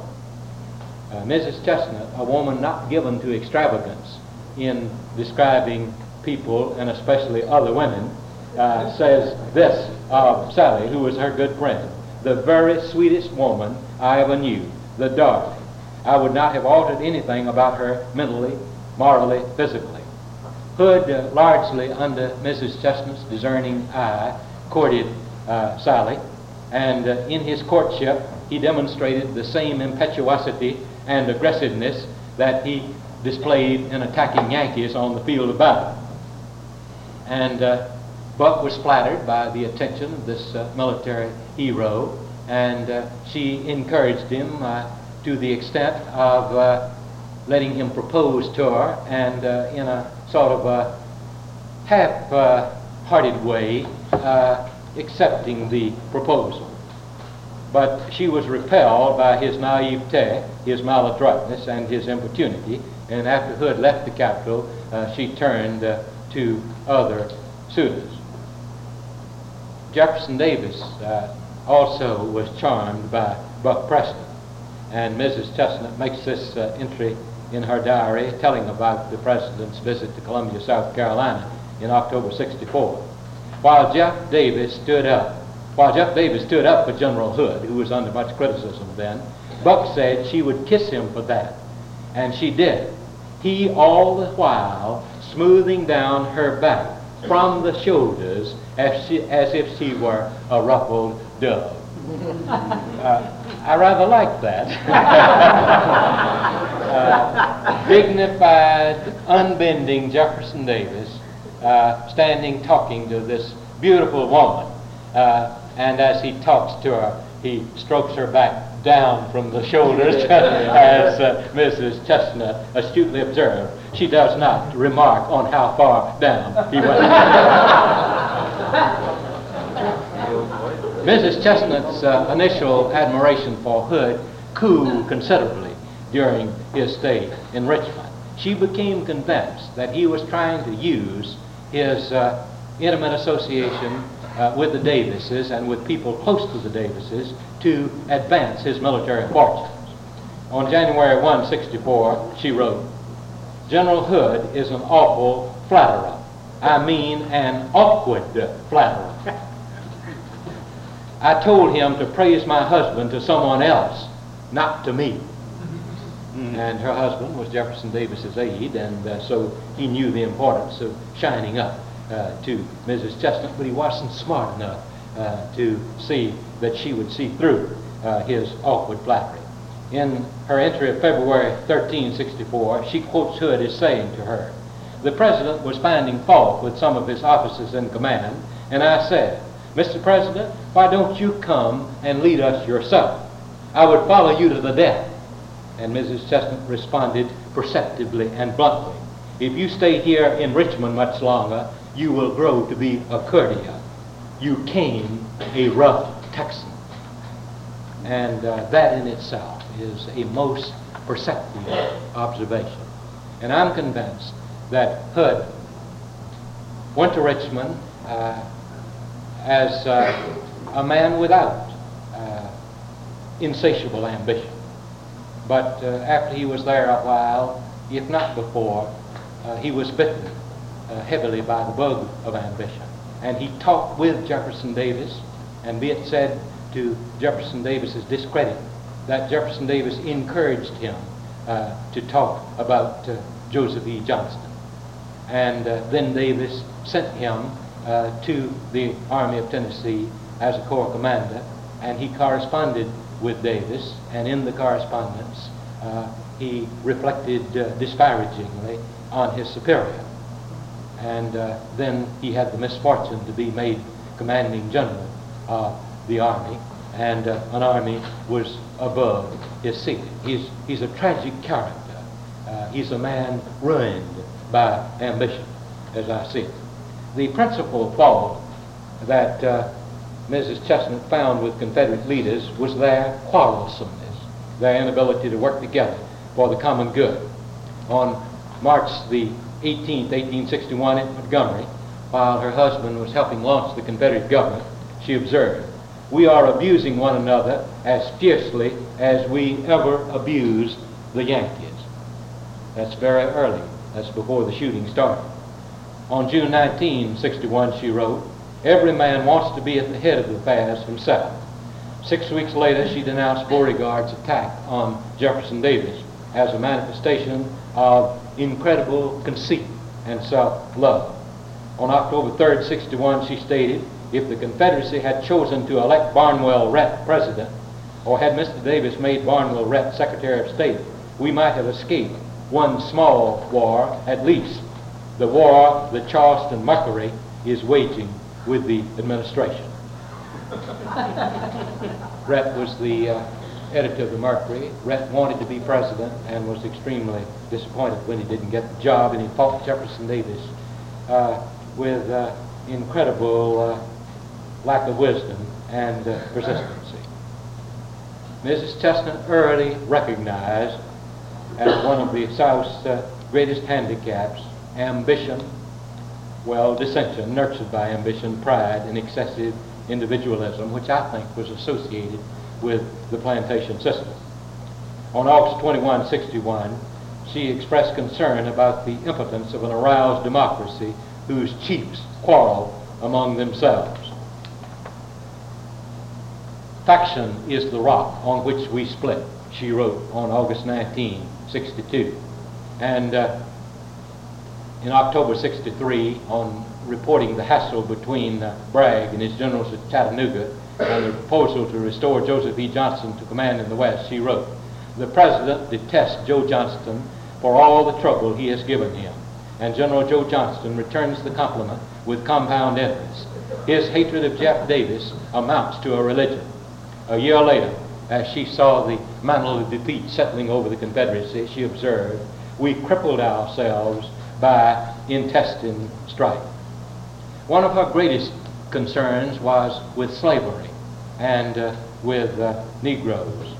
Uh, Mrs. Chestnut, a woman not given to extravagance in describing people, and especially other women, uh, says this of Sally, who was her good friend, the very sweetest woman I ever knew, the darling. I would not have altered anything about her mentally, morally, physically. Hood, uh, largely under Mrs. Chestnut's discerning eye, courted uh, Sally, and uh, in his courtship he demonstrated the same impetuosity and aggressiveness that he displayed in attacking Yankees on the field of battle. And uh, Buck was flattered by the attention of this uh, military hero, and uh, she encouraged him to the extent of uh, letting him propose to her, and uh, in a sort of a half-hearted way, uh, accepting the proposal. But she was repelled by his naivete, his maladroitness, and his importunity, and after Hood left the capital, uh, she turned uh, to other suitors. Jefferson Davis uh, also was charmed by Buck Preston, and Mrs. Chestnut makes this uh, entry in her diary telling about the president's visit to Columbia, South Carolina in October 64. While Jeff Davis stood up, while Jeff Davis stood up for General Hood, who was under much criticism then, Buck said she would kiss him for that, and she did. He all the while smoothing down her back from the shoulders as, she, as if she were a ruffled dove. [LAUGHS] Uh, I rather like that. [LAUGHS] uh, dignified, unbending Jefferson Davis uh, standing talking to this beautiful woman. Uh, and as he talks to her, he strokes her back down from the shoulders, [LAUGHS] as uh, Mrs. Chestnut astutely observed. She does not remark on how far down he went. [LAUGHS] Mrs. Chestnut's uh, initial admiration for Hood cooled considerably during his stay in Richmond. She became convinced that he was trying to use his uh, intimate association uh, with the Davises and with people close to the Davises to advance his military fortunes. On January 1, 64, she wrote, General Hood is an awful flatterer. I mean an awkward flatterer. [LAUGHS] I told him to praise my husband to someone else, not to me. And her husband was Jefferson Davis's aide, and uh, so he knew the importance of shining up uh, to Mrs. Chestnut, but he wasn't smart enough uh, to see that she would see through uh, his awkward flattery. In her entry of February 1364, she quotes Hood as saying to her, The President was finding fault with some of his officers in command, and I said, Mr. President, why don't you come and lead us yourself? I would follow you to the death. And Mrs. Chestnut responded perceptibly and bluntly, If you stay here in Richmond much longer, you will grow to be a courtier. You came a rough Texan. And uh, that in itself is a most perceptive observation. And I'm convinced that Hood went to Richmond uh, as uh, a man without uh, insatiable ambition. But uh, after he was there a while, if not before, uh, he was bitten uh, heavily by the bug of ambition. And he talked with Jefferson Davis, and be it said to Jefferson Davis's discredit, that Jefferson Davis encouraged him uh, to talk about uh, Joseph E. Johnston. And then Davis sent him to the Army of Tennessee as a corps commander, and he corresponded with Davis, and in the correspondence, uh, he reflected uh, disparagingly on his superior. And uh, then he had the misfortune to be made commanding general of the army, and uh, an army was above his seat. He's, he's a tragic character. Uh, he's a man ruined by ambition, as I see it. The principal fault that uh, Mrs. Chestnut found with Confederate leaders was their quarrelsomeness, their inability to work together for the common good. On March the 18th, 1861, at Montgomery, while her husband was helping launch the Confederate government, she observed, We are abusing one another as fiercely as we ever abused the Yankees. That's very early. That's before the shooting started. On June 19, 61, she wrote, Every man wants to be at the head of the affairs himself. Six weeks later, she denounced Beauregard's attack on Jefferson Davis as a manifestation of incredible conceit and self-love. On October 3, 61, she stated, if the Confederacy had chosen to elect Barnwell Rhett president, or had Mr. Davis made Barnwell Rhett Secretary of State, we might have escaped one small war at least, the war that Charleston Mercury is waging with the administration. [LAUGHS] Rhett was the uh, editor of the Mercury. Rhett wanted to be president and was extremely disappointed when he didn't get the job, and he fought Jefferson Davis uh, with uh, incredible uh, lack of wisdom and uh, persistency. Mrs. Chestnut early recognized as one of the South's uh, greatest handicaps ambition, well, dissension, nurtured by ambition, pride, and excessive individualism, which I think was associated with the plantation system. On August 21, 61, she expressed concern about the impotence of an aroused democracy whose chiefs quarrel among themselves. Faction is the rock on which we split, she wrote on August 19, 62. And uh, in October 63, on reporting the hassle between uh, Bragg and his generals at Chattanooga and the proposal to restore Joseph E. Johnston to command in the West, she wrote, The President detests Joe Johnston for all the trouble he has given him, and General Joe Johnston returns the compliment with compound interest. His hatred of Jeff Davis amounts to a religion. A year later, as she saw the mantle of defeat settling over the Confederacy, she observed, We crippled ourselves by intestine strife. One of her greatest concerns was with slavery and uh, with uh, Negroes.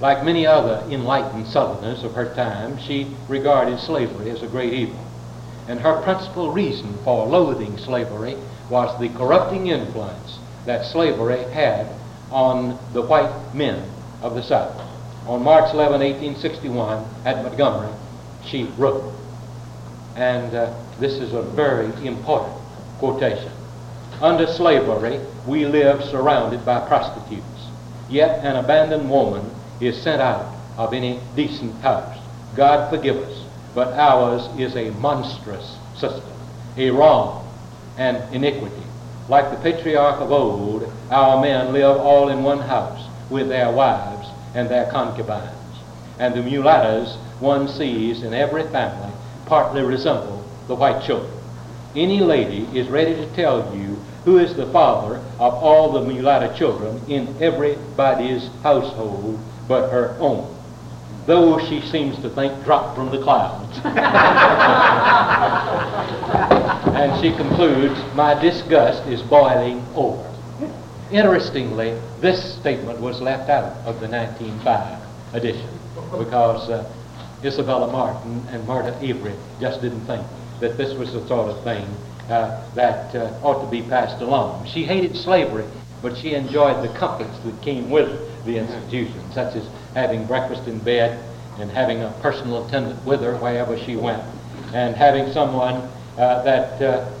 Like many other enlightened Southerners of her time, she regarded slavery as a great evil. And her principal reason for loathing slavery was the corrupting influence that slavery had on the white men of the South. On March 11, 1861, at Montgomery, she wrote, and uh, this is a very important quotation. Under slavery, we live surrounded by prostitutes. Yet an abandoned woman is sent out of any decent house. God forgive us, but ours is a monstrous system, a wrong and iniquity. Like the patriarch of old, our men live all in one house with their wives and their concubines. And the mulattoes one sees in every family partly resemble the white children. Any lady is ready to tell you who is the father of all the mulatto children in everybody's household but her own. Though she seems to think dropped from the clouds. [LAUGHS] and she concludes, My disgust is boiling over. Interestingly, this statement was left out of the 1905 edition because uh, Isabella Martin and Myrta Avary just didn't think that this was the sort of thing uh, that uh, ought to be passed along. She hated slavery, but she enjoyed the comforts that came with the institution, such as having breakfast in bed and having a personal attendant with her wherever she went, and having someone uh, that uh,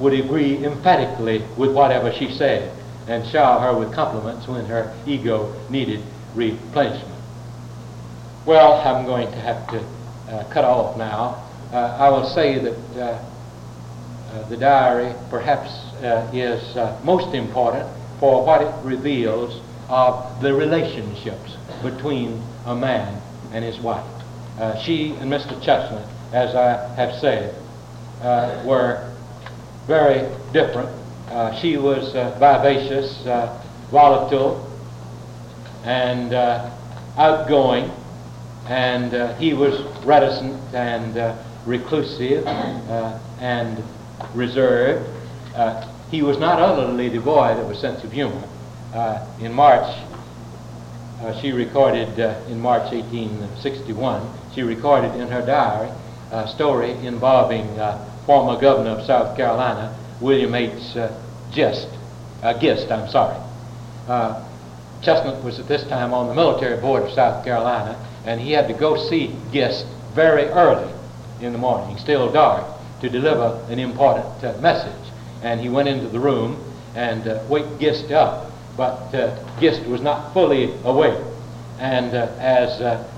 would agree emphatically with whatever she said and shower her with compliments when her ego needed replenishment. Well, I'm going to have to uh, cut off now. Uh, I will say that uh, uh the diary perhaps uh, is most important for what it reveals of the relationships between a man and his wife. she and Mr. Chestnut, as I have said, were very different. she was vivacious, volatile, and outgoing and uh, he was reticent and uh, reclusive uh, and reserved. Uh, he was not utterly devoid of a sense of humor. Uh, in March, uh, she recorded, in March 1861, she recorded in her diary a story involving former governor of South Carolina, William H. Gist, Gist, I'm sorry. Chestnut was at this time on the military board of South Carolina, and he had to go see Gist very early in the morning, still dark, to deliver an important uh, message. And he went into the room and uh, waked Gist up, but uh, Gist was not fully awake. And uh, as uh,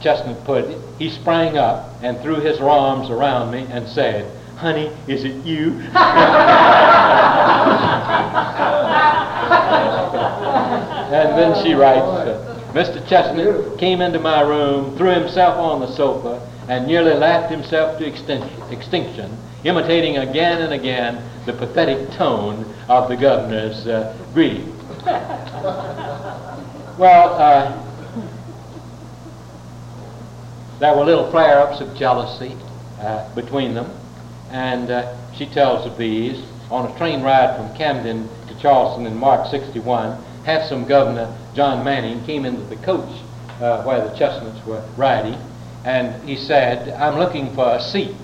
Chestnut put it, he sprang up and threw his arms around me and said, Honey, is it you? [LAUGHS] and then she writes, uh, Mr. Chestnut came into my room, threw himself on the sofa, and nearly laughed himself to extinction, imitating again and again the pathetic tone of the governor's uh, greeting. [LAUGHS] well, uh, there were little flare-ups of jealousy uh, between them, and uh, she tells of these on a train ride from Camden to Charleston in March 61 handsome Governor John Manning came into the coach uh, where the Chestnuts were riding, and he said, I'm looking for a seat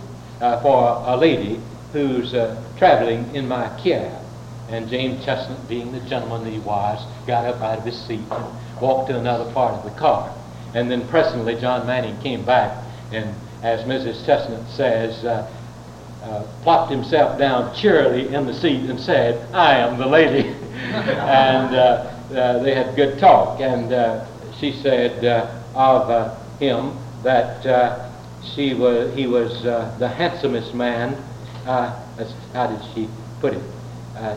uh, for a lady who's uh, traveling in my cab. And James Chestnut, being the gentleman he was, got up out of his seat and walked to another part of the car. And then presently John Manning came back and, as Mrs. Chestnut says, uh, uh, plopped himself down cheerily in the seat and said, I am the lady. [LAUGHS] and uh, uh, they had good talk, and uh, she said uh, of him that she was, he was the handsomest man. how did she put it?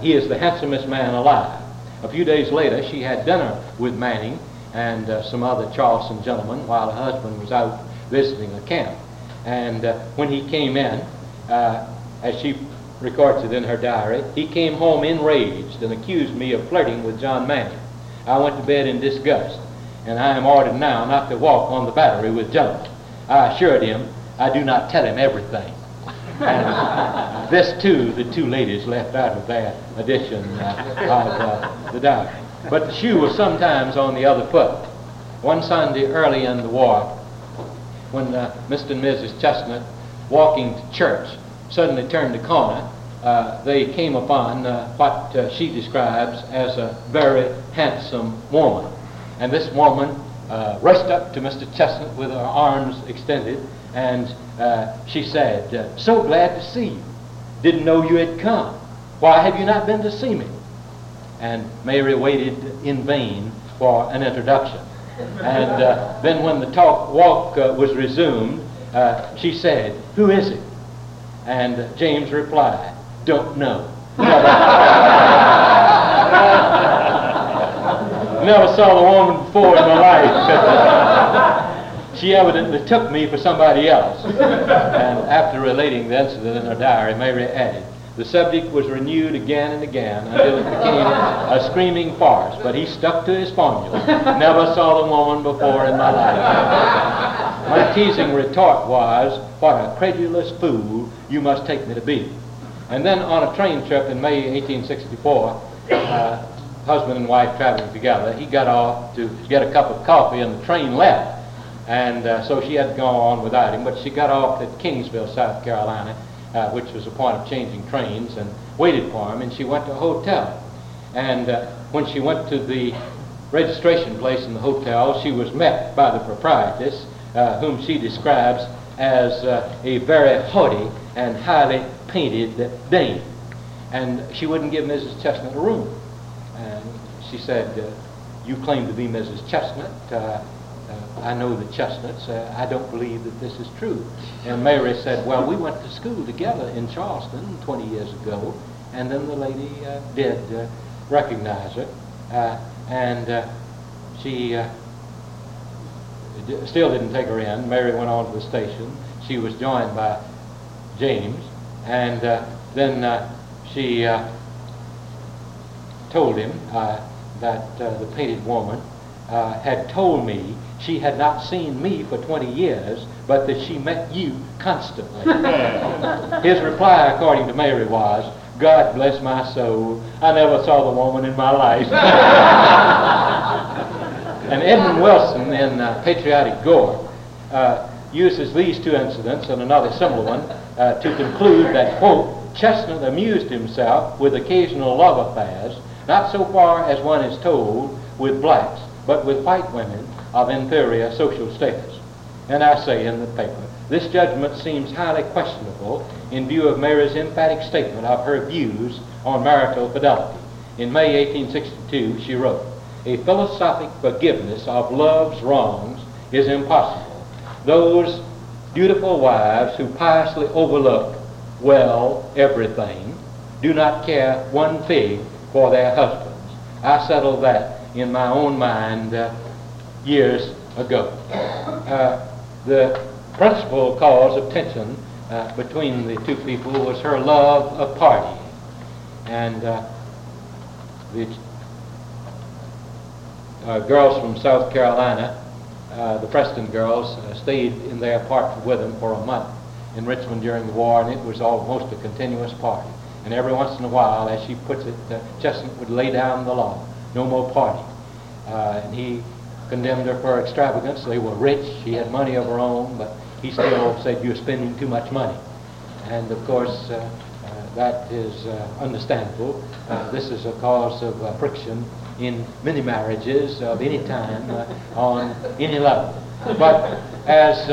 he is the handsomest man alive. A few days later, she had dinner with Manning and uh, some other Charleston gentlemen while her husband was out visiting a camp. And uh, when he came in, uh, as she records it in her diary, he came home enraged and accused me of flirting with John Manning. I went to bed in disgust, and I am ordered now not to walk on the battery with gentlemen. I assured him I do not tell him everything. And this, too, the two ladies left out of their edition uh, of uh, the diary. But the shoe was sometimes on the other foot. One Sunday early in the war, when uh, Mr. and Mrs. Chestnut, walking to church, suddenly turned the corner uh, they came upon uh, what uh, she describes as a very handsome woman. And this woman uh, rushed up to Mr. Chestnut with her arms extended, and uh, she said, So glad to see you. Didn't know you had come. Why have you not been to see me? And Mary waited in vain for an introduction. And then when the talk walk was resumed, she said, "Who is it?" And James replied, "Don't know." [LAUGHS] Never saw the woman before in my life. [LAUGHS] she evidently took me for somebody else. And after relating the incident in her diary, Mary added, the subject was renewed again and again until it became a screaming farce, but he stuck to his formula. Never saw the woman before in my life. My teasing retort was, What a credulous fool you must take me to be. And then on a train trip in May 1864, uh, husband and wife traveling together, he got off to get a cup of coffee and the train left. And uh, so she had to go on without him, but she got off at Kingsville, South Carolina, uh, which was a point of changing trains, and waited for him, and she went to a hotel. And uh, when she went to the registration place in the hotel, she was met by the proprietress, uh, whom she describes as uh, a very haughty and highly painted that dame. And she wouldn't give Mrs. Chestnut a room. And she said, uh, you claim to be Mrs. Chestnut. Uh, uh, I know the Chestnuts. Uh, I don't believe that this is true. And Mary said, well, we went to school together in Charleston 20 years ago. And then the lady uh, did uh, recognize her. and she still didn't take her in. Mary went on to the station. She was joined by James. And then she told him uh, that uh, the painted woman uh, had told me she had not seen me for 20 years, but that she met you constantly. [LAUGHS] His reply, according to Mary, was, God bless my soul, I never saw the woman in my life. [LAUGHS] and Edmund Wilson, in uh, Patriotic Gore, uh, uses these two incidents and another similar one uh, to conclude that, quote, Chestnut amused himself with occasional love affairs not so far as one is told with blacks, but with white women of inferior social status. And I say in the paper, this judgment seems highly questionable in view of Mary's emphatic statement of her views on marital fidelity. In May 1862, she wrote, A philosophic forgiveness of love's wrongs is impossible. Those dutiful wives who piously overlook, well, everything, do not care one fig for their husbands. I settled that in my own mind uh, years ago. Uh, the principal cause of tension uh, between the two people was her love of partying. And uh, the uh, girls from South Carolina, uh, the Preston girls, stayed in their apartment with him for a month in Richmond during the war, and it was almost a continuous party. And every once in a while, as she puts it, uh, Chestnut would lay down the law. No more party. Uh, and he condemned her for extravagance. They were rich. She had money of her own, but he still said, you're spending too much money. And of course, uh, uh that is uh, understandable. Uh, this is a cause of friction in many marriages of any time on any level. But as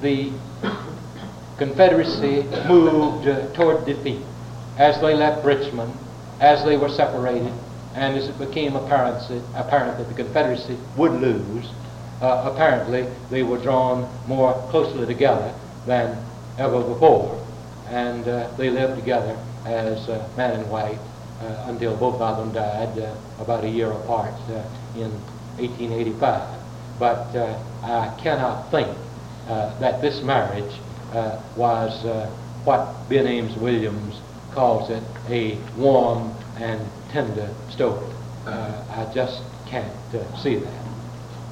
the Confederacy moved toward defeat, as they left Richmond, as they were separated, and as it became apparent, apparent that the Confederacy would lose, uh, apparently they were drawn more closely together than ever before. And uh, they lived together as uh, man and wife uh, until both of them died uh, about a year apart uh, in 1885. But I cannot think that this marriage was what Ben Ames Williams calls it a warm and tender story. Uh, I just can't uh, see that.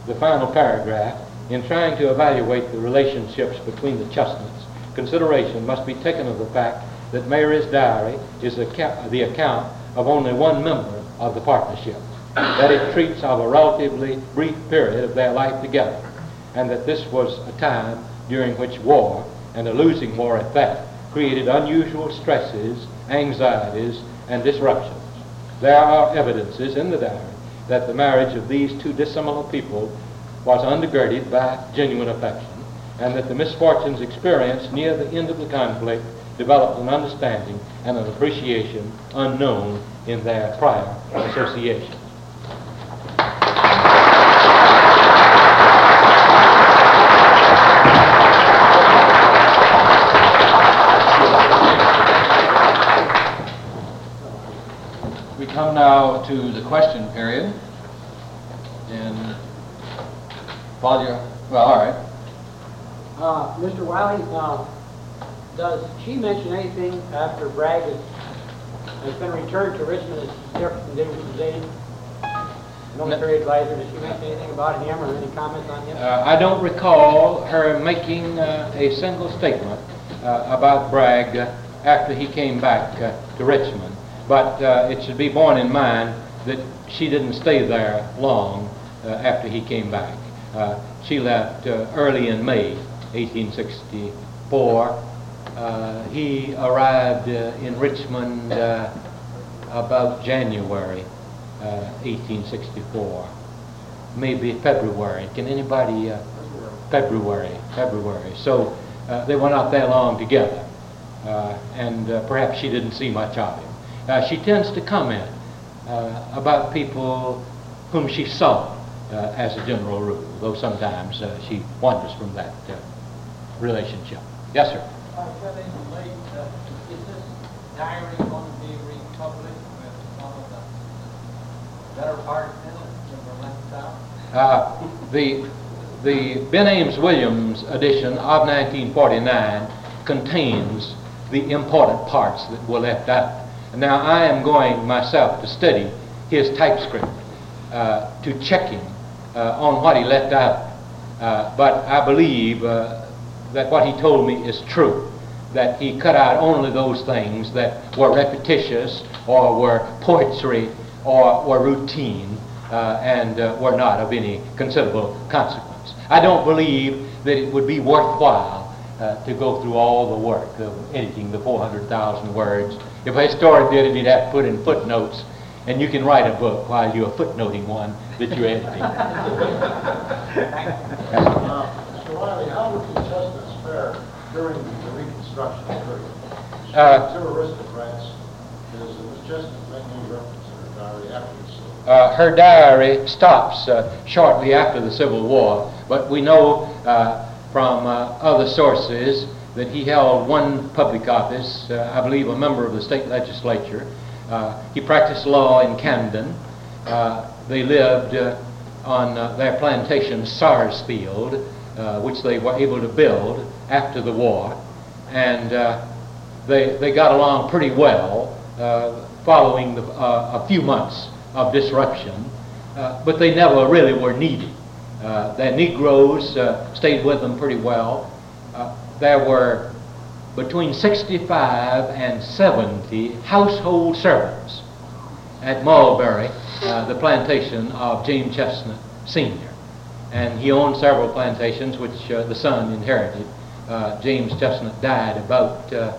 The final paragraph, in trying to evaluate the relationships between the Chestnuts, consideration must be taken of the fact that Mary's diary is the account of only one member of the partnership, that it treats of a relatively brief period of their life together, and that this was a time during which war, and a losing war at that, created unusual stresses, anxieties, and disruptions. There are evidences in the diary that the marriage of these two dissimilar people was undergirded by genuine affection, and that the misfortunes experienced near the end of the conflict Developed an understanding and an appreciation unknown in their prior association. We come now to the question period. And Claudia, well, all right. Uh, Mr. Wiley, uh, does she mention anything after Bragg has, has been returned to Richmond as Jefferson Davis aide? Military advisor, does she mention anything about him or any comments on him? Uh, I don't recall her making uh, a single statement uh, about Bragg uh, after he came back uh, to Richmond. But uh, it should be borne in mind that she didn't stay there long uh, after he came back. Uh, she left uh, early in May 1864. Uh, he arrived uh, in Richmond uh, about January uh, 1864 maybe February. Can anybody, February, February. So they were not that long together, uh, and uh, perhaps she didn't see much of him. Uh, she tends to comment about people whom she saw as a general rule, though sometimes she wanders from that relationship. Yes, sir. Is this diary going to be the better? Uh, the, the Ben Ames Williams edition of 1949 contains the important parts that were left out. Now, I am going myself to study his typescript, uh, to check him uh, on what he left out. Uh, but I believe uh, that what he told me is true, that he cut out only those things that were repetitious or were poetry or were routine uh, and uh, were not of any considerable consequence. I don't believe that it would be worthwhile uh, to go through all the work of editing the 400,000 words. If a historian did it, he'd have to put in footnotes, and you can write a book while you're footnoting one that you're editing. [LAUGHS] Uh, Mr. Wiley, how were contestants fare during the Reconstruction period? Uh, Two aristocrats, does Ms. Chestnut make any reference to her diary after the Civil War? Uh, her diary stops uh, shortly after the Civil War, but we know uh, from uh, other sources that he held one public office, uh, I believe a member of the state legislature. Uh, he practiced law in Camden. Uh, they lived uh, on uh, their plantation Sarsfield, uh, which they were able to build after the war. And uh, they, they got along pretty well uh, following the, uh, a few months of disruption, uh, but they never really were needy. Their Negroes stayed with them pretty well. There were between 65 and 70 household servants at Mulberry, uh, the plantation of James Chestnut Sr. And he owned several plantations which uh, the son inherited. Uh, James Chestnut died about uh,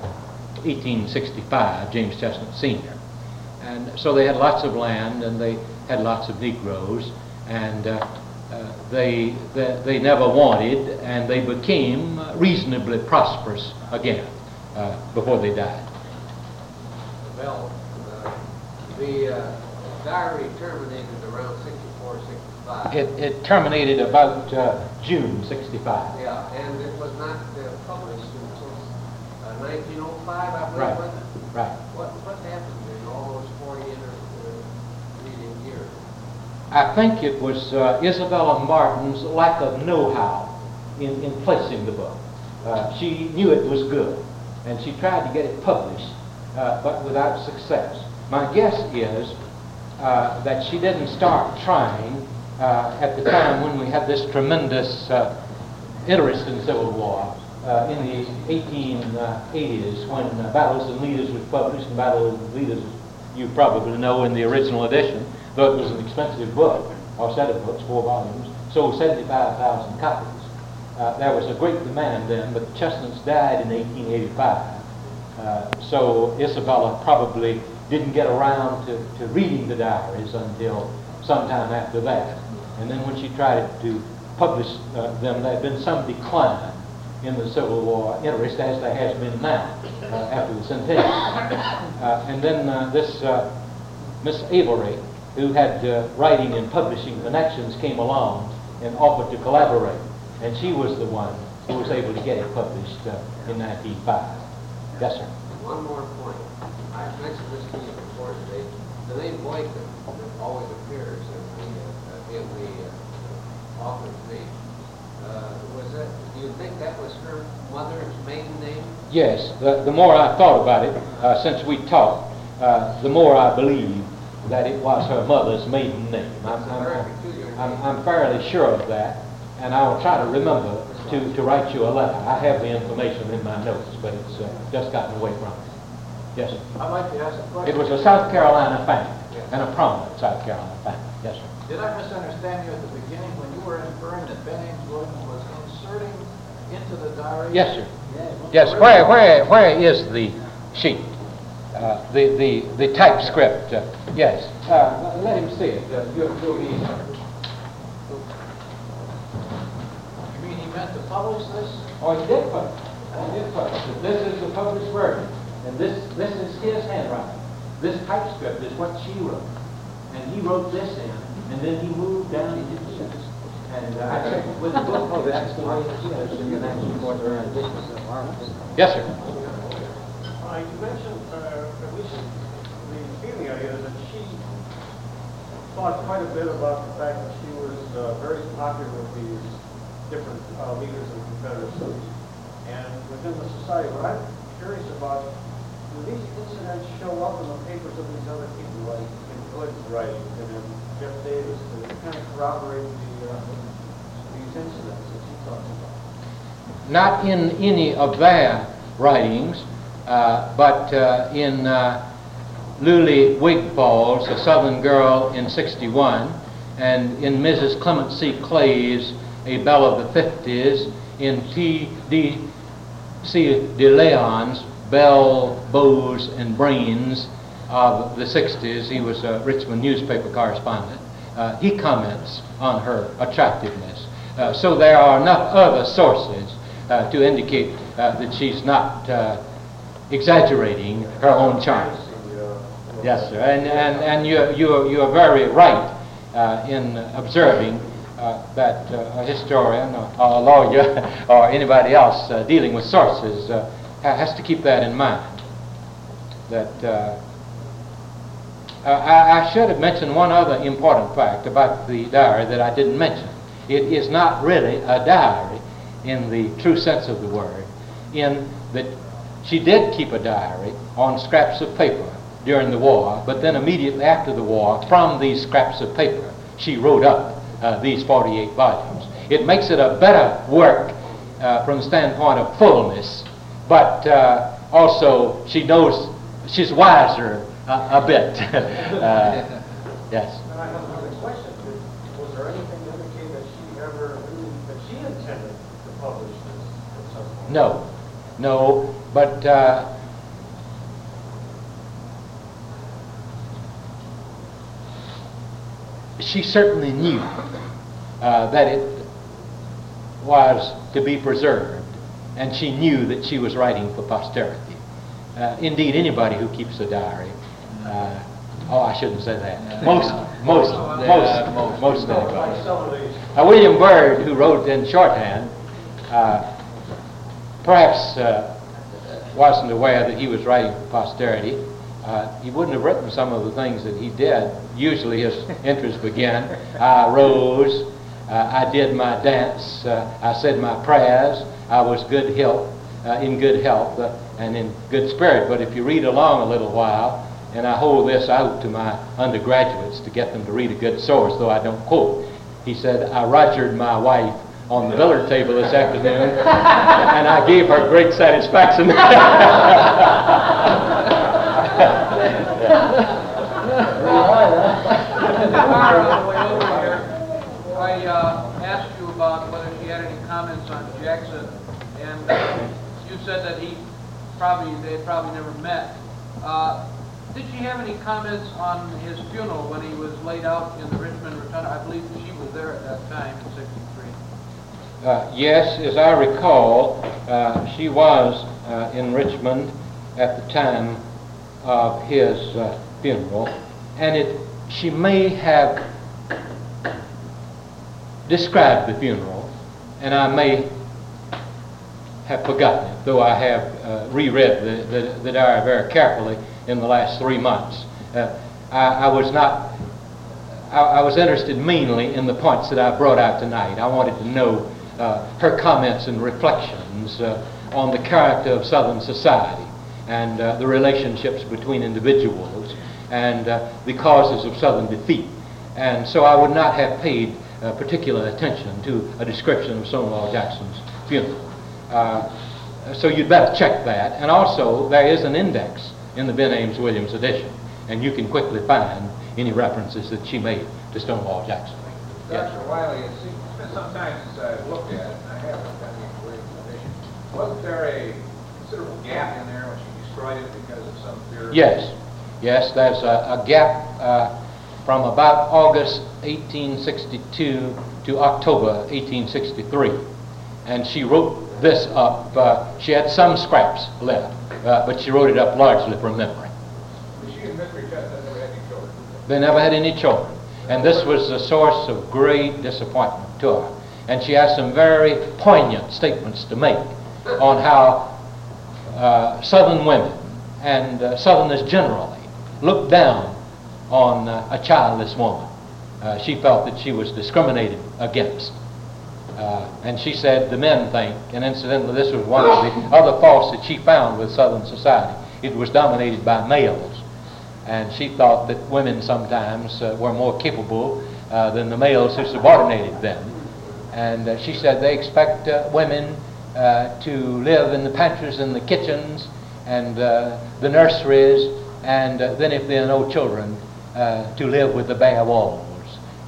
1865, James Chestnut Sr. And so they had lots of land and they had lots of Negroes and uh, uh, they, they, they never wanted and they became reasonably prosperous again uh, before they died. Well, the diary terminated around 64, 65. It, it terminated about uh, June 65. Yeah, and it was not uh, published until uh, 1905, I believe, Right. Right. What, what happened in all those 40 intervening years? I think it was uh, Isabella Martin's lack of know-how in, in placing the book. Uh, she knew it was good, and she tried to get it published, uh, but without success. My guess is uh, that she didn't start trying uh, at the time when we had this tremendous uh, interest in Civil War uh, in the 1880s when uh, Battles and Leaders was published, and Battles and Leaders, you probably know in the original edition, though it was an expensive book, or set of books, four volumes, sold 75,000 copies. Uh, there was a great demand then, but the Chestnuts died in 1885. Uh, so Isabella probably didn't get around to, to reading the diaries until sometime after that. And then when she tried to publish uh, them, there had been some decline in the Civil War interest, as there has been now uh, after the centennial. Uh, and then uh, this uh, Miss Avary, who had uh, writing and publishing connections, came along and offered to collaborate. And she was the one who was able to get it published in 1905. Yes, sir. One more point. I've mentioned this to you before today. the name Boykin always appears in the, uh, in the uh, author's name, uh, was that, do you think that was her mother's maiden name? Yes, the, the more I thought about it, uh, since we talked, uh, the more I believe that it was her mother's maiden name. I'm, It's a very I'm, I'm. I'm fairly sure of that, and I will try to remember to, to write you a letter. I have the information in my notes, but it's uh, just gotten away from me. Yes, sir. I'd like to ask a question. It was a South Carolina family, and a prominent South Carolina family. Yes, sir. Did I misunderstand you at the beginning were inferring that Ben Ames Williams was inserting into the diary? Yes, sir. Yes, where, where, where is the sheet? Uh, the, the, the typescript, uh, yes. Uh, let him see it. Uh, you'll, you'll be, You mean he meant to publish this? oh, he did put. He did put it. This is the published version, and this, this is his handwriting. This typescript is what she wrote. And he wrote this in, and then he moved down into this. And uh, I checked with the book, oh, that's the way it is. Yes, sir. Uh, you mentioned, uh, at least the feeling I get is that she thought quite a bit about the fact that she was uh, very popular with these different uh, leaders of Confederacy and within the society. What I'm curious about, do these incidents show up in the papers of these other people, like in Hood's writings and in Jeff Davis, to kind of corroborate the, uh, these incidents that he talks about? Not in any of their writings, uh, but uh, in uh, Lulie Wigfall's A Southern Girl in 61, and in Mrs. Clement C. Clay's A Belle of the 50s, in T. D. C. De Leon's Belle, Beaux, and Brains of the 60s. He was a Richmond newspaper correspondent. Uh, he comments on her attractiveness. Uh, so there are enough other sources uh, to indicate uh, that she's not uh, exaggerating her own charm. Yes, sir. And, and, and you're, you're, you're very right uh, in observing that a historian or, a lawyer [LAUGHS] or anybody else dealing with sources has to keep that in mind. That I, I should have mentioned one other important fact about the diary that I didn't mention. It is not really a diary in the true sense of the word, in that she did keep a diary on scraps of paper during the war, but then immediately after the war, from these scraps of paper, she wrote up uh, these 48 volumes. It makes it a better work uh, from the standpoint of fullness, but uh, also she knows she's wiser uh, a bit. [LAUGHS] Uh, yes. And I have another question. Did- Was there anything to indicate that she ever knew that she intended to publish this at some point? No, no, but uh, she certainly knew uh, that it was to be preserved, and she knew that she was writing for posterity. Uh, indeed, anybody who keeps a diary, uh, oh, I shouldn't say that. Most, most, most, most. most anybody. Like of these Uh, William Byrd, who wrote in shorthand, uh, perhaps uh, wasn't aware that he was writing for posterity. Uh, he wouldn't have written some of the things that he did. Usually his [LAUGHS] entries begin, I rose, uh, I did my dance, uh, I said my prayers, I was good health, uh, in good health uh, and in good spirit. But if you read along a little while, and I hold this out to my undergraduates to get them to read a good source, though I don't quote, he said, I rogered my wife on the billiard table this afternoon, and I gave her great satisfaction. I uh, asked you about whether she had any comments on Jackson, and uh, you said that he probably, they had probably never met. Uh, Did she have any comments on his funeral when he was laid out in the Richmond Rotunda? I believe she was there at that time in 63. Uh, yes, as I recall, uh, she was uh, in Richmond at the time of his uh, funeral, and it, she may have described the funeral, and I may have forgotten it, though I have uh, reread the, the, the diary very carefully in the last three months. Uh, I, I was not, I, I was interested mainly in the points that I brought out tonight. I wanted to know her comments and reflections uh, on the character of Southern society and uh, the relationships between individuals and uh, the causes of Southern defeat. And so I would not have paid uh, particular attention to a description of Stonewall Jackson's funeral. Uh, so you'd better check that. And also, there is an index in the Ben Ames Williams edition, and you can quickly find any references that she made to Stonewall Jackson. Yes. Wiley, it's it's been some I've looked at it, and I haven't done the Williams edition. Wasn't there a considerable gap in there when she destroyed it because of some fear? Yes, yes, there's a, a gap uh, from about August 1862 to October 1863. And she wrote this up, uh, she had some scraps left, uh, but she wrote it up largely from memory. She and Mr. Chestnut never had any children. They never had any children. And this was a source of great disappointment to her. And she has some very poignant statements to make on how uh, Southern women and uh, Southerners generally looked down on uh, a childless woman. Uh, she felt that she was discriminated against. Uh, and she said the men think, and incidentally, this was one of the other faults that she found with Southern society. It was dominated by males. And she thought that women sometimes uh, were more capable uh, than the males who subordinated them. And uh, she said they expect uh, women uh, to live in the pantries and the kitchens and uh, the nurseries, and uh, then if there are no children, uh, to live with the bare walls.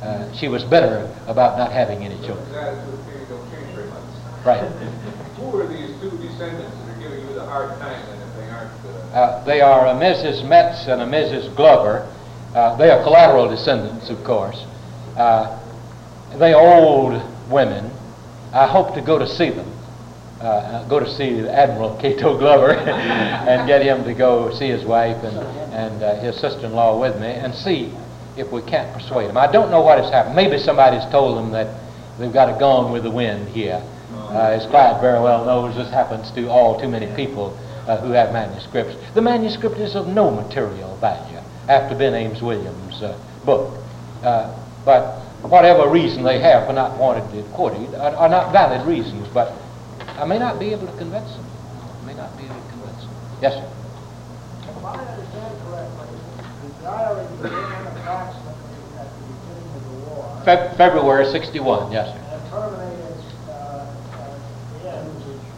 Uh, she was bitter about not having any children. His attitude maybe don't change very much. Right. [LAUGHS] Who are these two descendants that are giving you the hard time then if they aren't, Uh, they are a Mrs. Metz and a Mrs. Glover. Uh, they are collateral descendants, of course. Uh, they old women. I hope to go to see them. Uh, go to see Admiral [LAUGHS] Cato Glover [LAUGHS] and get him to go see his wife and, and uh, his sister-in-law with me and see if we can't persuade them. I don't know what has happened. Maybe somebody's told them that they've got it gone with the wind here. Uh, as Clyde very well knows, this happens to all too many people uh, who have manuscripts. The manuscript is of no material value after Ben Ames Williams' uh, book. Uh, but whatever reason they have for not wanting it quoted are, are not valid reasons, but I may not be able to convince them. I may not be able to convince them. Yes, sir. If I understand correctly, the diary began approximately at the beginning of the war. Feb- February 61, yes, sir. And terminated, uh, at the end.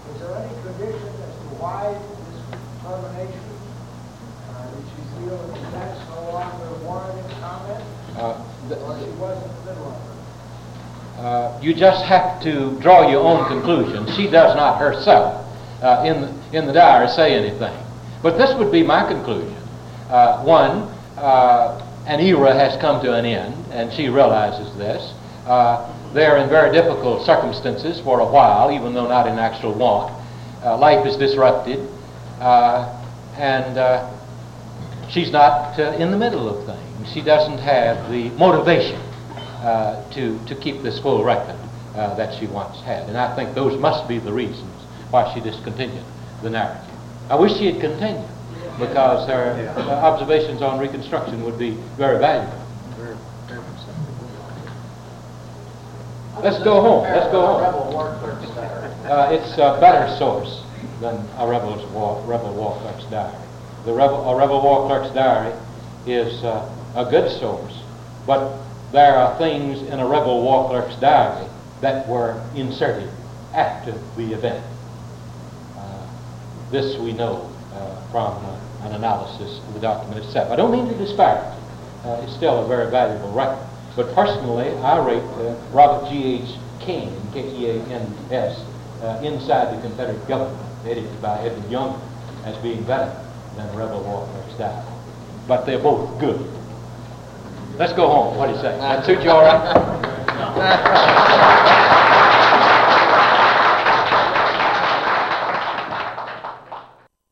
Was there any tradition as to why this termination? Uh, did she feel that the events no longer warranted comment? Uh, th- Or she wasn't the middle of it? Uh, you just have to draw your own conclusions. She does not herself uh, in, the, in the diary say anything. But this would be my conclusion. Uh, one, uh, an era has come to an end, and she realizes this. Uh, they're in very difficult circumstances for a while, even though not in actual want. Life is disrupted, and she's not in the middle of things. She doesn't have the motivation uh, to, to keep this full record uh, that she once had. And I think those must be the reasons why she discontinued the narrative. I wish she had continued because her uh, observations on Reconstruction would be very valuable. Let's go home. Let's go home. Uh, it's a better source than a rebel's war, rebel war clerk's diary. The rebel, a rebel war clerk's diary is uh, a good source, but there are things in a rebel war clerk's diary that were inserted after the event. Uh, this we know uh, from uh, an analysis of the document itself. I don't mean to disparage it. Uh, it's still a very valuable record. But personally, I rate uh, Robert G.H. Kean, K-E-A-N-S, uh, Inside the Confederate Government, edited by Edwin Young, as being better than Rebel War Clerk's Diary. But they're both good. Let's go home. What do you say? That suit you all right? [LAUGHS]